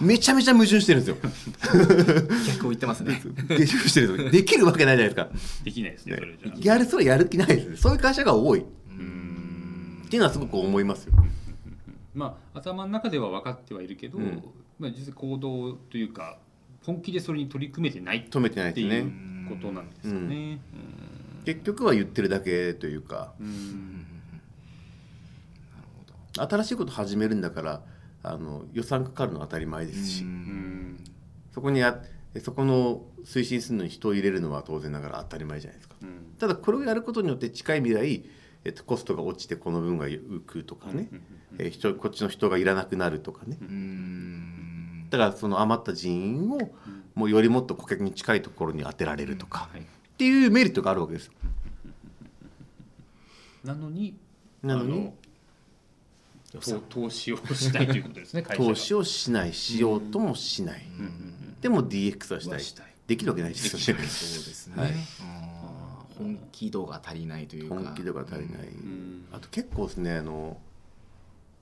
めちゃめちゃ矛盾してるんですよ。逆を言ってますね。矛盾してるんですよ。できるわけないじゃないですできないですねそれじゃかやるそれやる気ないです。ねそういう会社が多い。っうん。ていうのはすごく思いますよ。まあ頭の中では分かってはいるけど、うん。まあ実際行動というか本気でそれに取り組めてない。っ止めてないていうことなんですよね。結局は言ってるだけというか。うんうん新しいこと始めるんだからあの予算かかるのは当たり前ですし、うん。そこにあそこの推進するのに人を入れるのは当然ながら当たり前じゃないですか。うん。ただこれをやることによって近い未来、えっと、コストが落ちてこの分が浮くとかね、えー人こっちの人がいらなくなるとかね。うん。だからその余った人員をもうよりもっと顧客に近いところに当てられるとか、はい。っていうメリットがあるわけですよ。なのになのに 投資をしたいということですね 投資をしないしようともしない、でも DX はしたい。はしたい。できるわけないですよね。そうですね、はい本気度が足りないというか。本気度が足りない、ん。あと結構ですねあの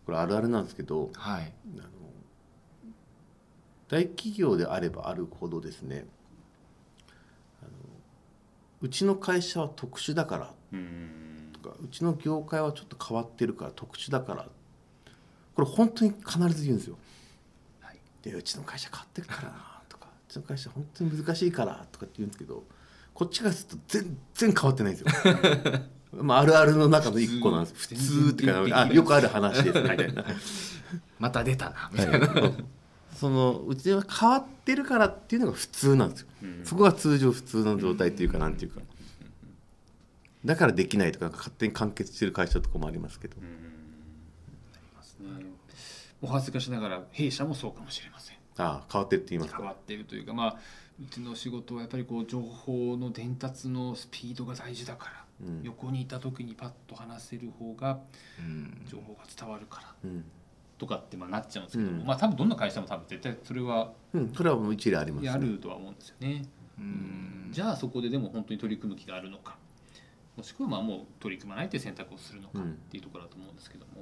これあるあるなんですけどはい。あの大企業であればあるほどですねうちの会社は特殊だからうん。とかうちの業界はちょっと変わってるから特殊だからこれ本当に必ず言うんですよ。はいでうちの会社変わってるからなとかうちの会社本当に難しいからとかって言うんですけどこっちからすると全然変わってないんですよ。まあ、あるあるの中の一個なんです。普通ってかあよくある話ですみたいな。また出たなみたいな、そのうちは変わってるからっていうのが普通なんですよ、うん。そこが通常普通の状態っていうかなんていうか。だからできないとか勝手に完結してる会社とかもありますけど、うんお恥ずかしながら弊社もそうかもしれません。ああ変わってるって言いますか。変わっているというかまあうちの仕事はやっぱりこう情報の伝達のスピードが大事だから、うん。横にいた時にパッと話せる方がうん。情報が伝わるからうん、とかってまあなっちゃうんですけども、うん。まあ多分どんな会社も多分絶対それはうん、それはもう一例あります、やるとは思うんですよね。うん。じゃあそこででも本当に取り組む気があるのかもしくはまあもう取り組まないという選択をするのかうん。っていうところだと思うんですけども、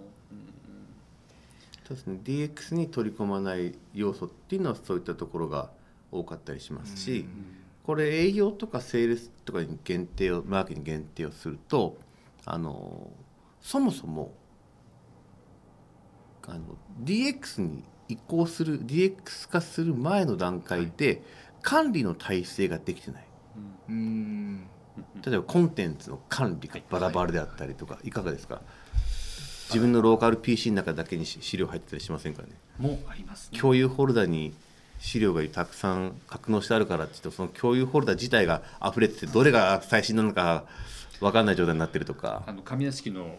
そうですね。DX に取り込まない要素っていうのはそういったところが多かったりしますし、うんこれ営業とかセールスとかに限定をマーケに限定をするとあのそもそもあの DX に移行する DX 化する前の段階で管理の体制ができてない。例えばコンテンツの管理がバラバラであったりとかいかがですか？自分のローカル PC の中だけにし資料入ってたりしませんかね？もありますね。共有フォルダに資料がたくさん格納してあるからって言うとその共有フォルダ自体が溢れててどれが最新なのか分かんない状態になってるとかあの紙屋敷の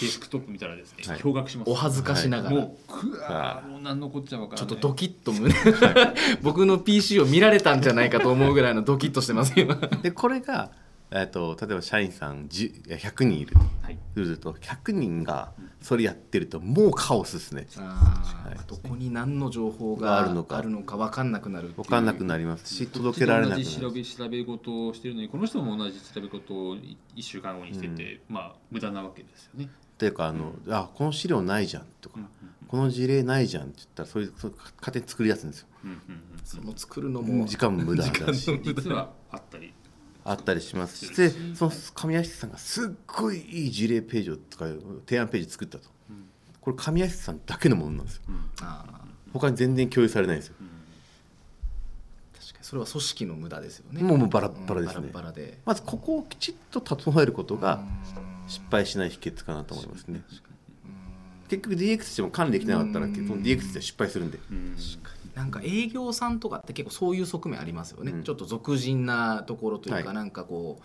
デスクトップ見たらですね、はい驚愕します。お恥ずかしながら、もうくわーもう何のこっちゃわからない。ちょっとドキッと胸 僕の PC を見られたんじゃないかと思うぐらいのドキッとしてます今でこれが、えっと例えば社員さん10 100人いる。とはい。すると100人がそれやってるともうカオスですね。はい。どこに何の情報ががあるのか。あるのか分かんなくなる分かんなくなります。し届けられなくな同じ調るべ調べ事をしてるのにこの人も同じ調べ事を1週間後にしてて、まあ無駄なわけですよね。っていうかあの、あこの資料ないじゃんとか、この事例ないじゃんって言ったらそういうそう勝手に作り出すんですよ。うんうんうんその作るのも時間も無駄だし。実はあったり。あったりしますしでその神谷さんがすっごいいい事例ページを使う提案ページ作ったと、これ神谷さんだけのものなんですよ。他に全然共有されないんですよ、確かに。それは組織の無駄ですよね。もうもうバラッバラですね。うんバラバラで。まずここをきちっと整えることが失敗しない秘訣かなと思いますね。結局 DX しても管理できなかったら DX で失敗するんで。うんなんか営業さんとかって結構そういう側面ありますよね、うん。ちょっと俗人なところというか、はい。なんかこう、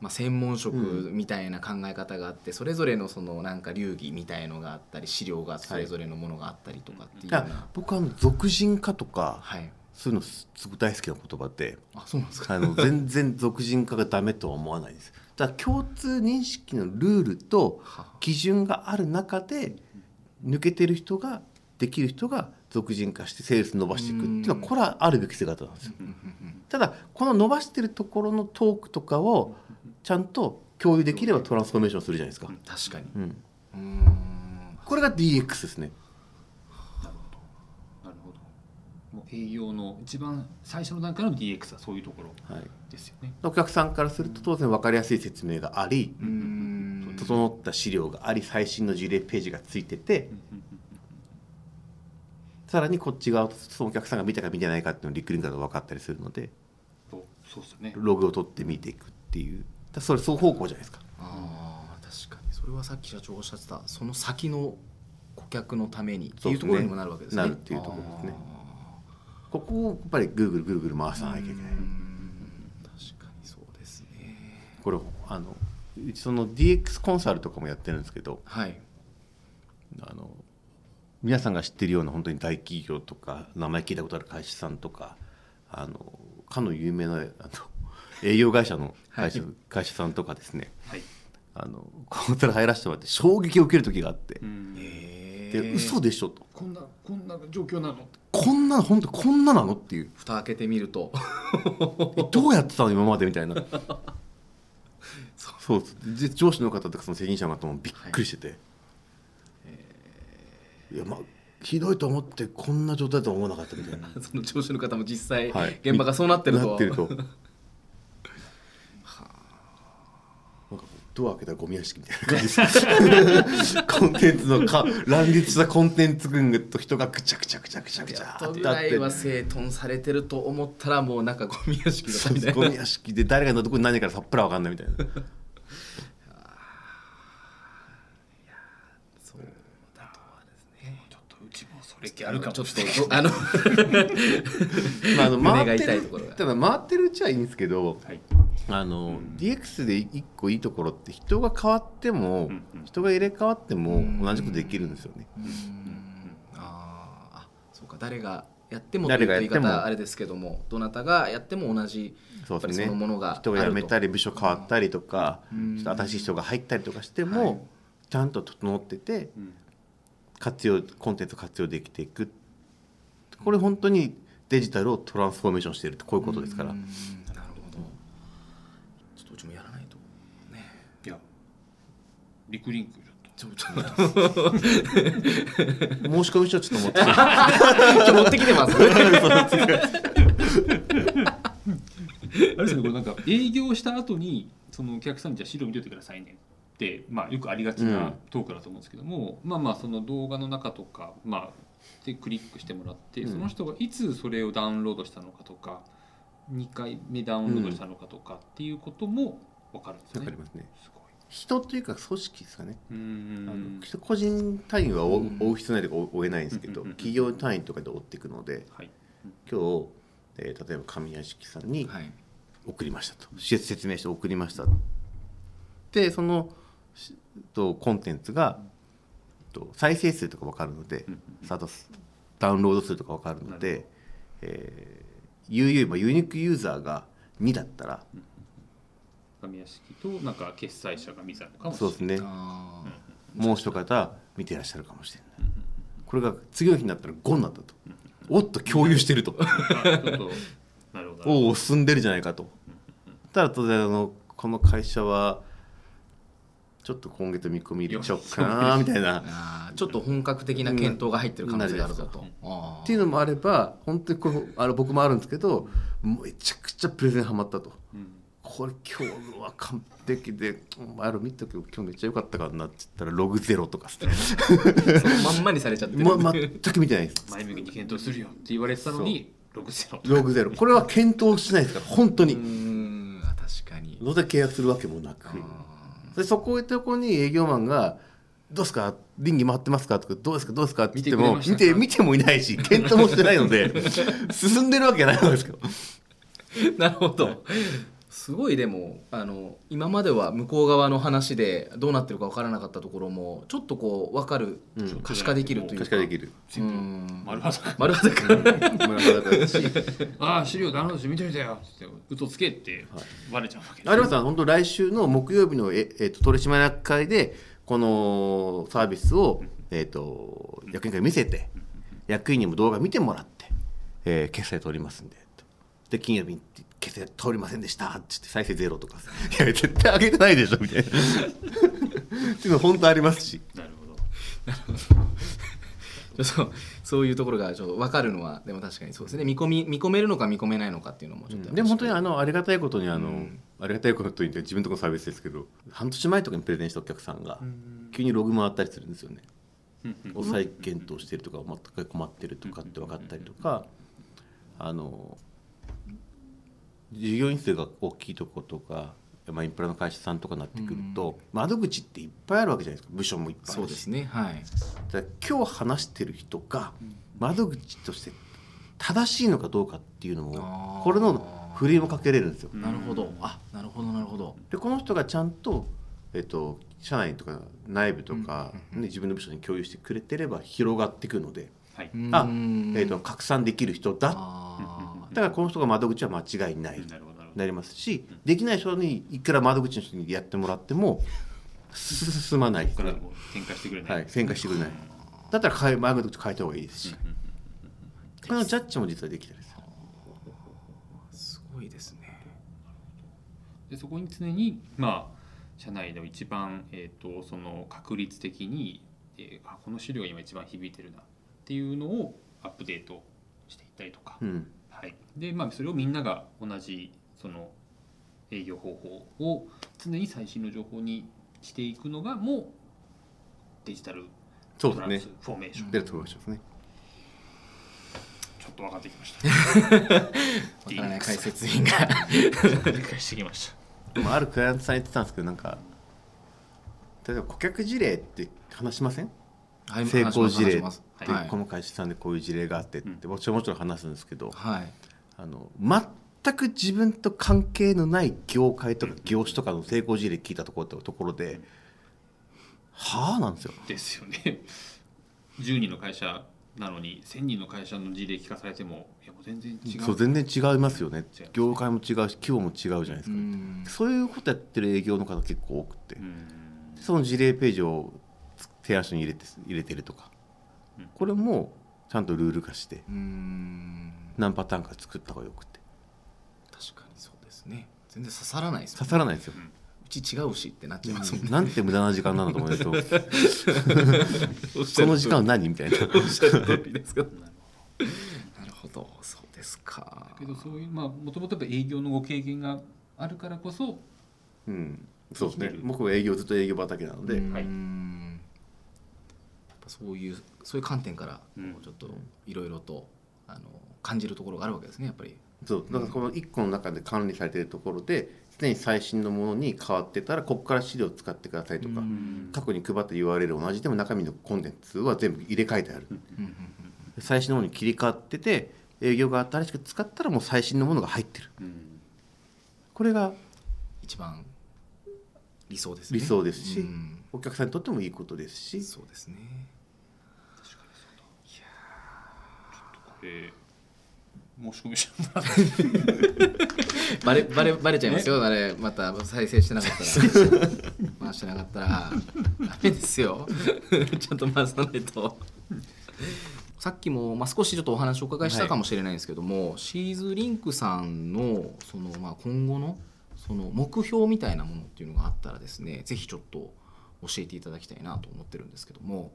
まあ、専門職みたいな考え方があって、それぞれのそのなんか流儀みたいのがあったり資料がそれぞれのものがあったりとかっていうようだからな、僕はあの俗人化とかはい、そういうのすごく大好きな言葉であそうなんですか？あの全然俗人化がダメとは思わないです。だ共通認識のルールと基準がある中で抜けてる人ができる人が俗人化してセールス伸ばしていくっていうのはこれはあるべき姿なんですよ。ただこの伸ばしてるところのトークとかをちゃんと共有できればトランスフォーメーションするじゃないですか、確かに。うん、これが DX ですね。なるほど。もう営業の一番最初の段階の DX はそういうところはい。ですよね。お客さんからすると当然分かりやすい説明があり整った資料があり最新の事例ページがついててさらにこっち側そのお客さんが見たか見てないかっていうのをリクリンクだと分かったりするのでそうですよね。ログを取って見ていくっていう。だそれ双方向じゃないですか。あー確かに。それはさっき社長おっしゃってたその先の顧客のためにっていうところにもなるわけですね。なるっていうところですね。ここをやっぱりぐるぐるぐるぐる回さなきゃいけない。うん確かにそうですね。これあのうちその DX コンサルとかもやってるんですけどはい。あの皆さんが知ってるような本当に大企業とか名前聞いたことある会社さんとかあのかの有名なあの営業会社の会社,、会社さんとかですね。はい。あのコンサル入らせてもらって衝撃を受ける時があって、へで嘘でしょと。こんなこんな状況なの？こんな本当こんななのっていう。蓋開けてみると。えどうやってたの？今までみたいな。そうですで上司の方とかその責任者の方もびっくりしてて、い、やまあひどいと思ってこんな状態だとは思わなかったみたいな。その上司の方も実際、はい。現場がそうなってると。なってると。ドア開けたらゴミ屋敷みたいな感じです。コンテンツのか乱立したコンテンツ群と人がぐちゃぐちゃぐちゃぐちゃぐちゃやっとってあって。は整頓されてると思ったらもうなんかゴミ屋敷だったみたいなゴミ屋敷で誰がどこに何からさっぱらわかんないみたいなそうだとはですねちょっとうちもそれあるかもちょっとあの まああの回ってるただ回ってるうちはいいんですけどはい。あの DX で一個いいところって人が変わっても、うんうん。人が入れ替わっても同じことできるんですよね。あーあそうか。誰がやってもという言い誰がやっても。方あれですけどもどなたがやっても同じそうですね。そのものが人が辞めたりり部署変わったりとか、うん。ちょっと新しい人が入ったりとかしても、はい。ちゃんと整っててうん活用コンテンツを活用できていく。これ本当にデジタルをトランスフォーメーションしてるってこういうことですから、なるほど。ちょっとうちもやらないと。ね。いやリクリンクちょっと。ちょちょっと 申し込み書ちょっと持って 今日持ってきてます。あれですねこれなんか営業した後にそのお客さんにじゃあ資料見といてくださいねって、まあ、よくありがちうんなトークだと思うんですけども、まあまあその動画の中とか、まあ、でクリックしてもらって、うん。その人がいつそれをダウンロードしたのかとか2回目ダウンロードしたのかとかっていうことも分かるんですね。わかりますね。すごい。人というか組織ですかね、あの人個人単位は追う必要ないとか追えないんですけど、うんうんうん企業単位とかで追っていくのではい。今日、えー例えば神谷敷さんにはい。送りましたと。施設説明して送りました。でそのしとコンテンツがと再生数とか分かるのでうんスタートスダウンロード数とか分かるので、えー、UU まあユニークユーザーが2だったら神屋敷となんか決済者が見たのかもしそうれない。ですね。あもう一方見てらっしゃるかもしれない。これが次の日になったら5になったと。おっと共有してると。おお進んでるじゃないかと。ただ当然あのこの会社はちょっと今月見込み入れちゃおうかなみたいな。ちょっと本格的な検討が入ってる可能性があるぞと。っていうのもあれば本当にこうあの僕もあるんですけどめちゃくちゃプレゼンハマったと。うん。これ今日は完璧で「お前ら見たけど今日めっちゃ良かったからな」って言ったらログゼロとかっすね、そのまんまにされちゃってる、ま、全く見てないです。前向きに検討するよって言われてたのに6ゼロ。ログゼロ。これは検討しないですから本当うにーんあ確かに。どうせ契約するわけもなくでそこをとこに営業マンが「どうですか？倫理回ってますか?」とか「どうですか？どうですか?」って言っても見て見てもいないし検討もしてないので 進んでるわけないんですけどなるほどすごいでもあの今までは向こう側の話でどうなってるか分からなかったところもちょっとこう分かる、うん。可視化できるというか。可視化できる。丸裸。丸裸 ああ資料ダウンロードして見てみたよって嘘つけってバレちゃうわけです。あります。本当来週の木曜日のえ、えっと取締役会でこのサービスを、えっと役員会に見せて役員にも動画見てもらって、えー決済取りますんでと。で金曜日に決済通りませんでしたって言って再生ゼロとか いや絶対上げてないでしょみたいな。っていうの本当ありますし。なるほど。ちょっとそういうところがちょっと分かるのはでも確かにそうですね。見込み見込めるのか見込めないのかっていうのもちょっと、でも本当にあのありがたいことにあの、うん。ありがたいことといって自分のところのサービスですけど半年前とかにプレゼンしたお客さんが急にログ回ったりするんですよね。お再検討してるとか全く困ってるとかって分かったりとかあの従業員数が大きいとことか、まあ、インプラの会社さんとかになってくると、窓口っていっぱいあるわけじゃないですか。部署もいっぱいあるし。そうですねはい。だ今日話してる人が窓口として正しいのかどうかっていうのをこれの振りもかけれるんですよ。なるほど。あなるほどなるほど。でこの人がちゃんと、えっと、社内とか内部とか、うんね、自分の部署に共有してくれてれば広がっていくので、はい、あうん。えっと、拡散できる人だあだからこの人が窓口は間違いない。なりますしできない人にいくら窓口の人にやってもらってもす進まない。ここかしてくれない、はい、旋回してくれない。だったら変え窓口変えた方がいいですし、このジャッジも実はできたりする。ーすごいですね。でそこに常にまあ社内の一番、えー、とその確率的に、えーあこの資料が今一番響いてるなっていうのをアップデートしていったりとか、うんはい、でまあそれをみんなが同じその営業方法を常に最新の情報にしていくのがもうデジタルトランスフォーメーション、出ると思いますね。ちょっと分かってきました。わからない解説員が。理解してきました。でもあるクライアントさん言ってたんですけどなんか例えば顧客事例って話しません？はい成功事例って、この会社さんでこういう事例があってって、もちろんもちろん話すんですけどはい、はいあの全く自分と関係のない業界とか業種とかの成功事例聞いたところところではあなんですよ。ですよね。10人の会社なのに1000人の会社の事例聞かされてもいやもう全然違う。そう全然違いますよね。業界も違うし規模も違うじゃないですうか、ん。そういうことやってる営業の方結構多くて、うん。その事例ページを提案書に入れて入れてるとか、うん。これもちゃんとルール化してうん。何パターンか作った方がよくて。確かにそうですね。全然刺さらないですもん刺さらないですよ、うち違うしってなっちゃいますもんね。なんて無駄な時間なのと思うと この時間は何みたいな。なるほど。そうですか。けどそういうまあもともとやっぱ営業のご経験があるからこそうん。そうですね。僕は営業ずっと営業畑なので、はいそういうそういう観点からちょっといろいろとあの感じるところがあるわけですねやっぱり。そう。だからこの1個の中で管理されているところで常に最新のものに変わってたらここから資料を使ってくださいとか、うん。過去に配った URL 同じでも中身のコンテンツは全部入れ替えてある、最新のものに切り替わってて営業が新しく使ったらもう最新のものが入ってる。うん。これが一番理想ですね。理想ですしうん。お客さんにとってもいいことですし。そうですね確かにそうだこれ申し込みしてもらって。バレバレバレちゃいますよ。あれまた再生してなかったら。回してなかったら。ダメですよ。ちゃんと回さないと。さっきも、まあ、少しちょっとお話をお伺いしたかもしれないんですけども、シーズリンクさんのその、まあ、今後のその目標みたいなものっていうのがあったらですねぜひちょっと教えていただきたいなと思ってるんですけども。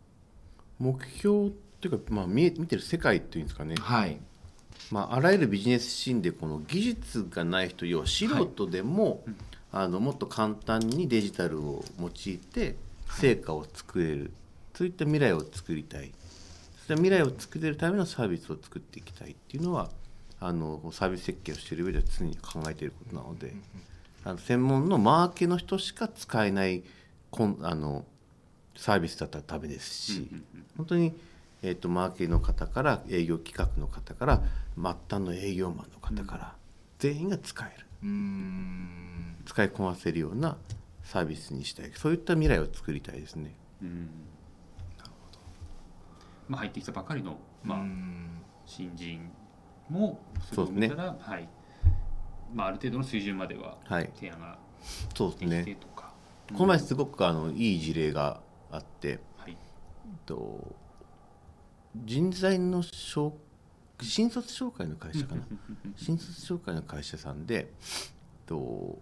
目標っていうか、まあ、見え見てる世界っていうんですかね、はい。まあ、あらゆるビジネスシーンでこの技術がない人要は素人でも、あのもっと簡単にデジタルを用いて成果を作れる、そういった未来を作りたい。そういった未来を作れるためのサービスを作っていきたいっていうのはあのサービス設計をしている上では常に考えていることなので、あの専門のマーケの人しか使えないコンあのサービスだったらダメですし、本当に、えー、とマーケの方から営業企画の方から末端の営業マンの方から、全員が使える。使いこなせるようなサービスにしたい。そういった未来を作りたいですね。うん。まあ入ってきたばかりのまあ新人もそれを見たら、はい。まあ、ある程度の水準までははい。提案がそうですできてねとか、この前すごくあのいい事例があって、はい、と人材の紹新卒紹介の会社かな。新卒紹介の会社さんでと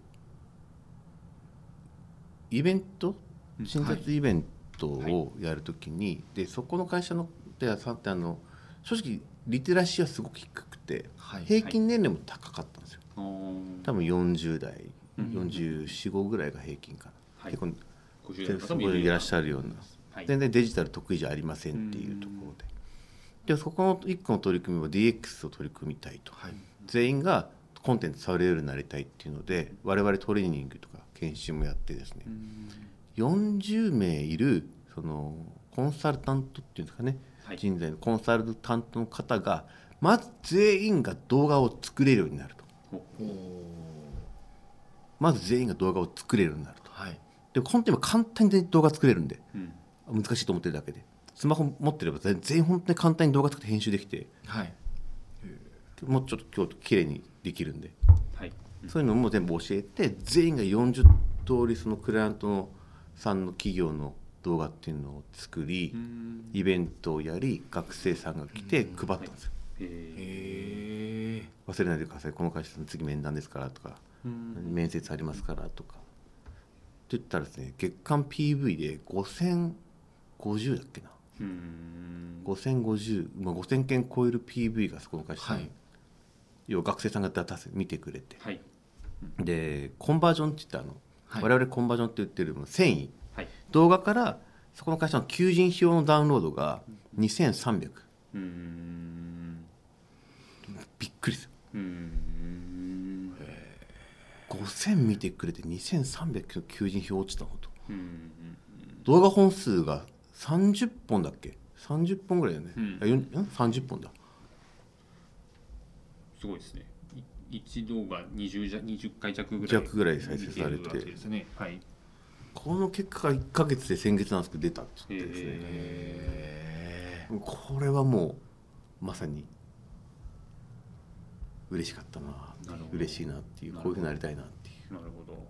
イベント新卒イベントをやるときに、でそこの会社のではさってあの正直リテラシーはすごく低くて、はい。平均年齢も高かったんですよ。多分40代うん445ぐらいが平均かな、はい。結構50代のそこにいらっしゃるような、はい。全然デジタル得意じゃありませんっていうところででそこの一個の取り組みは DX を取り組みたいと、はい。全員がコンテンツ触れるようになりたいっていうので我々トレーニングとか研修もやってですね、40名いるそのコンサルタントっていうんですかね、はい。人材のコンサルタントの方がまず全員が動画を作れるようになると。まず全員が動画を作れるようになると。はい。で本当に今簡単に動画作れるんで。うん。難しいと思ってるだけでスマホ持ってれば全全員本当に簡単に動画作って編集できてはい。もうちょっと今日綺麗にできるんで。はい。そういうのも全部教えて全員が40通りそのクライアントのさんの企業の動画っていうのを作り、うん。イベントをやり学生さんが来て配ったんですよ、へへえ忘れないでくださいこの会社の次面談ですからとか、ー面接ありますからとか。って言ったらですね月間 PV で5050だっけな。うん5050、まあ、5000件超える PV がそこの会社に、はい。要は学生さんが出せ見てくれて。はい。でコンバージョンって言ってあの、はい。我々コンバージョンって言ってる繊維。はい。動画からそこの会社の求人票のダウンロードが2300うん。びっくりですようん。5000見てくれて2300の求人票落ちたのと。うん。動画本数が30本だっけ？30本ぐらいだよね、うん。あよんん？30本だ。すごいですね。い一動画 20, じゃ20回弱ぐらい弱ぐらい再生されて。ですね。はい。この結果が1か月で先月なんですけど出たって言ってですね、へこれはもうまさに嬉しかったな嬉しいなっていう。こういうふうになりたいなっていう。なるほど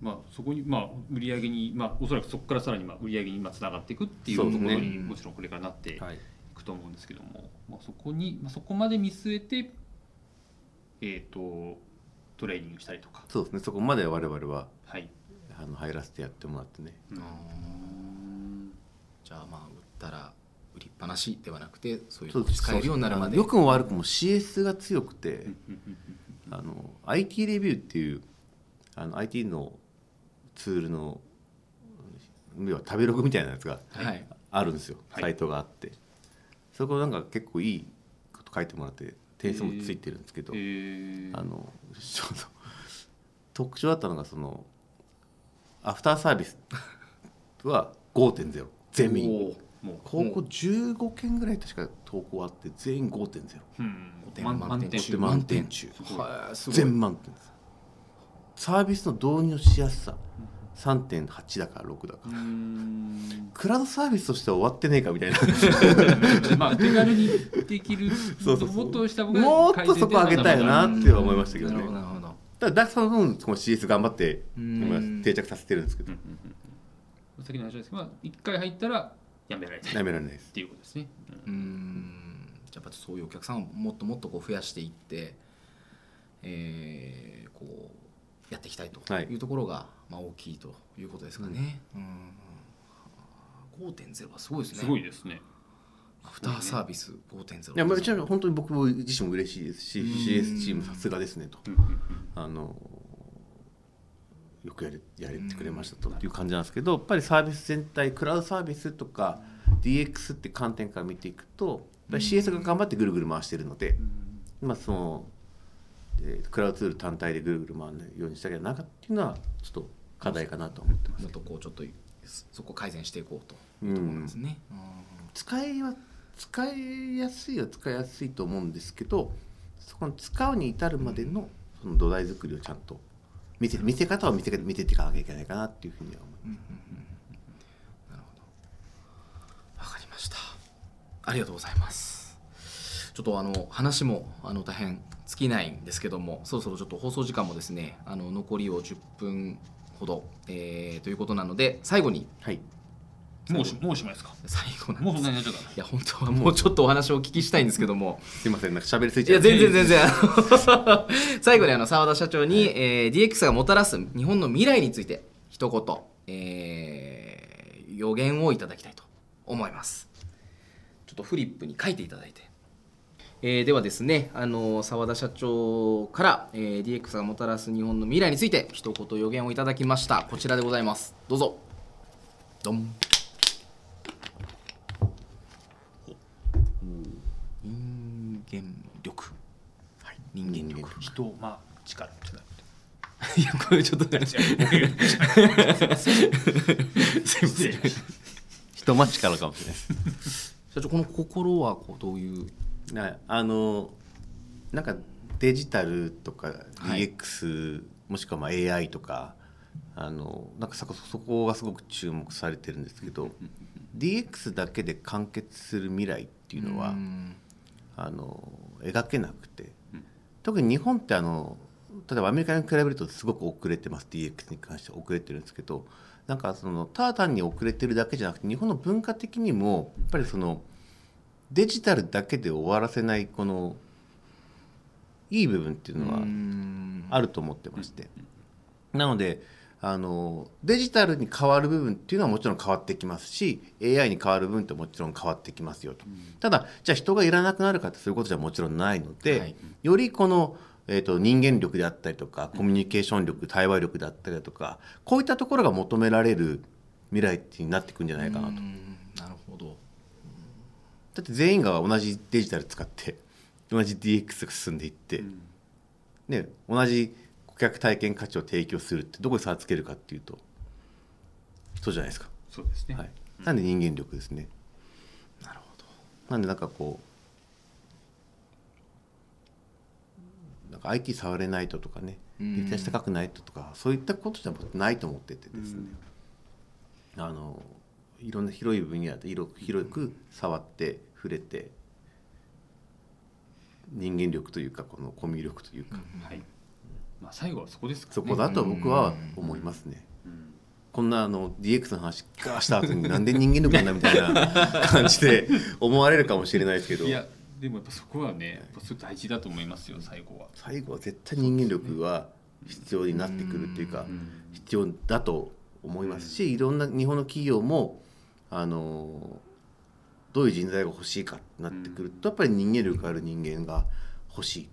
まあそこにまあ売り上げにまあおそらくそこからさらにまあ売り上げにまあつながっていくっていうところにもちろんこれからなっていはい。くと思うんですけども、まあ、そこに、まあ、そこまで見据えてえっ、とトレーニングしたりとか。そうですね。そこまで我々ははい。あの入らせてやってもらってね。ー。うんじゃあまあ売ったら売りっぱなしではなくてそういう使えるようになるまで。良くも悪くも CS が強くて、あの IT レビューっていうあの IT のツールの要は食べログみたいなやつがはい。あるんですよ、はい。サイトがあって。そこなんか結構いいこと書いてもらって点数もついてるんですけど、えー。あのちょうど特徴だったのがそのアフターサービスは5.0全員高校15件ぐらい確か投稿あって全員5.0うん。5点満満点中。満満点点中。全満点ですサービスの導入のしやすさ3.8だから6だから。うん。クラウドサービスとしては終わってねえかみたいな。まあ手軽にできる。そうそうそう。もっとした方がもっとそこ上げたいなっては思いましたけどね。なるほどなるほど。ただだその分この CS 頑張って定着させてるんですけど。うんうんうん先の話ですけど、まあ、1回入ったらやめられない。やめられないです。っていうことですね。うーん。じゃあやっぱそういうお客さんをもっともっとこう増やしていって、えーこうやっていきたいとはいいうところが、まあ、大きいということですかね。うん5.0はすごいですね。すごいですね。アフターサービス5.0。いやまあちなみに本当に僕自身も嬉しいですしうん CS チームさすがですねとうんうんうんあのよくやれやれてくれましたという感じなんですけどやっぱりサービス全体クラウドサービスとか DX って観点から見ていくとやっぱり CS が頑張ってぐるぐる回してるので、まあその、えークラウドツール単体でぐるぐる回るようにしたけどなかっていうのはちょっと課題かなと思ってますもっとこうちょっとそこを改善していこうというところですね。使いは使いやすいは使いやすいと思うんですけどそこの使うに至るまでのその土台作りをちゃんと見せ見せ方を見せ見せていかなきゃいけないかなっていうふうには思います。うんうんうんなるほど。わかりました。ありがとうございます。ちょっとあの話もあの大変尽きないんですけども、そろそろちょっと放送時間もですね、あの残りを10分ほど、えーということなので最後に。はい。もうしもうしまいですか？最後なんもうですそんなになっちゃった。いや本当はもうちょっとお話をお聞きしたいんですけども。すいませんなんか喋りすぎいやちゃう全然全然。あ の最後にあの澤田社長に、えー DX がもたらす日本の未来について一言えー予言をいただきたいと思います。ちょっとフリップに書いていただいて、えーではですねあの澤田社長から、えー DX がもたらす日本の未来について一言予言をいただきました。こちらでございます。どうぞ。ドン。人間力、はい、人間力。人まあ力 いやこれちょっとね。すい ません人待ちかもしれないです社長この心はこうどういうはい。あのなんかデジタルとかはい。DX、もしくはまあ AI とかあのなんかそこそこがすごく注目されてるんですけど DX だけで完結する未来っていうのはん。あの描けなくて。特に日本ってあの例えばアメリカに比べるとすごく遅れてます DX に関しては遅れてるんですけどなんかそのただ単に遅れてるだけじゃなくて日本の文化的にもやっぱりそのデジタルだけで終わらせないこのいい部分っていうのはあると思ってまして。なのであのデジタルに変わる部分っていうのはもちろん変わってきますし AI に変わる部分ってもちろん変わってきますよと、ただじゃあ人がいらなくなるかってそういうことじゃもちろんないので、はい。よりこの、えー、と人間力であったりとかコミュニケーション力対話力であったりだとかこういったところが求められる未来になっていくんじゃないかなと。だって全員が同じデジタル使って同じ DX が進んでいって、ね、同じ顧客体験価値を提供するってどこに差をつけるかっていうとそうじゃないですか、そうですね、はい、なんで人間力ですね。なるほど。なんでなんかこうなんか IT 触れないととかねうん。立体高くないととかそういったことじゃないと思っててですね、あのいろんな広い分野で広く広く触って触れて人間力というかこのコミュ力というか、はい。まあ、最後はそこですかね。そこだと僕は思いますね。こんなあの DX の話がした後になんで人間力なんだみたいな 感じで思われるかもしれないですけど。いやでもやっぱそこはねやっぱそれ大事だと思いますよ最後は。最後は絶対人間力は必要になってくるっていうか必要だと思いますしいろんな日本の企業もあのどういう人材が欲しいかってなってくるとやっぱり人間力ある人間が欲しいっ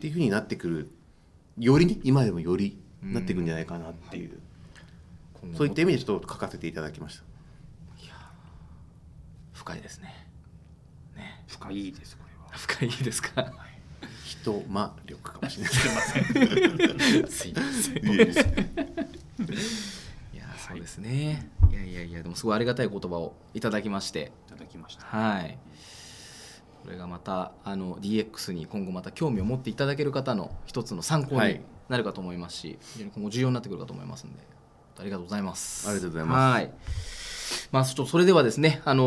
ていうふうになってくるよりね今でもよりなってくるんじゃないかなっていう。今後もそういった意味でちょっと書かせていただきました。深いですね。ね。深いですこれは。深いですか？人間力かもしれない。すいません。いやそうですね。いやいやいやでもすごいありがたい言葉をいただきまして。いただきました。はい。これがまたあの DX に今後また興味を持っていただける方の一つの参考にはい。なるかと思いますし、非常に今後重要になってくるかと思いますのでありがとうございます。ありがとうございます。はいまあちょっとそれではですねあの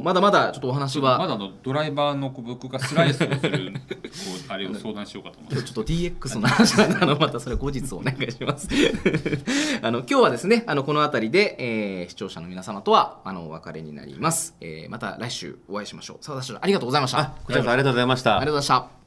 ーまだまだちょっとお話は。まだあのドライバーの僕がスライスをするこうあれを相談しようかと思って。ちょっと DX の話なんであのまたそれ後日お願いします。あの今日はですねあのこの辺りで、えー視聴者の皆様とはあのお別れになります、えーまた来週お会いしましょう。澤田社長ありがとうございました。あこちらこそありがとうございました。ありがとうございました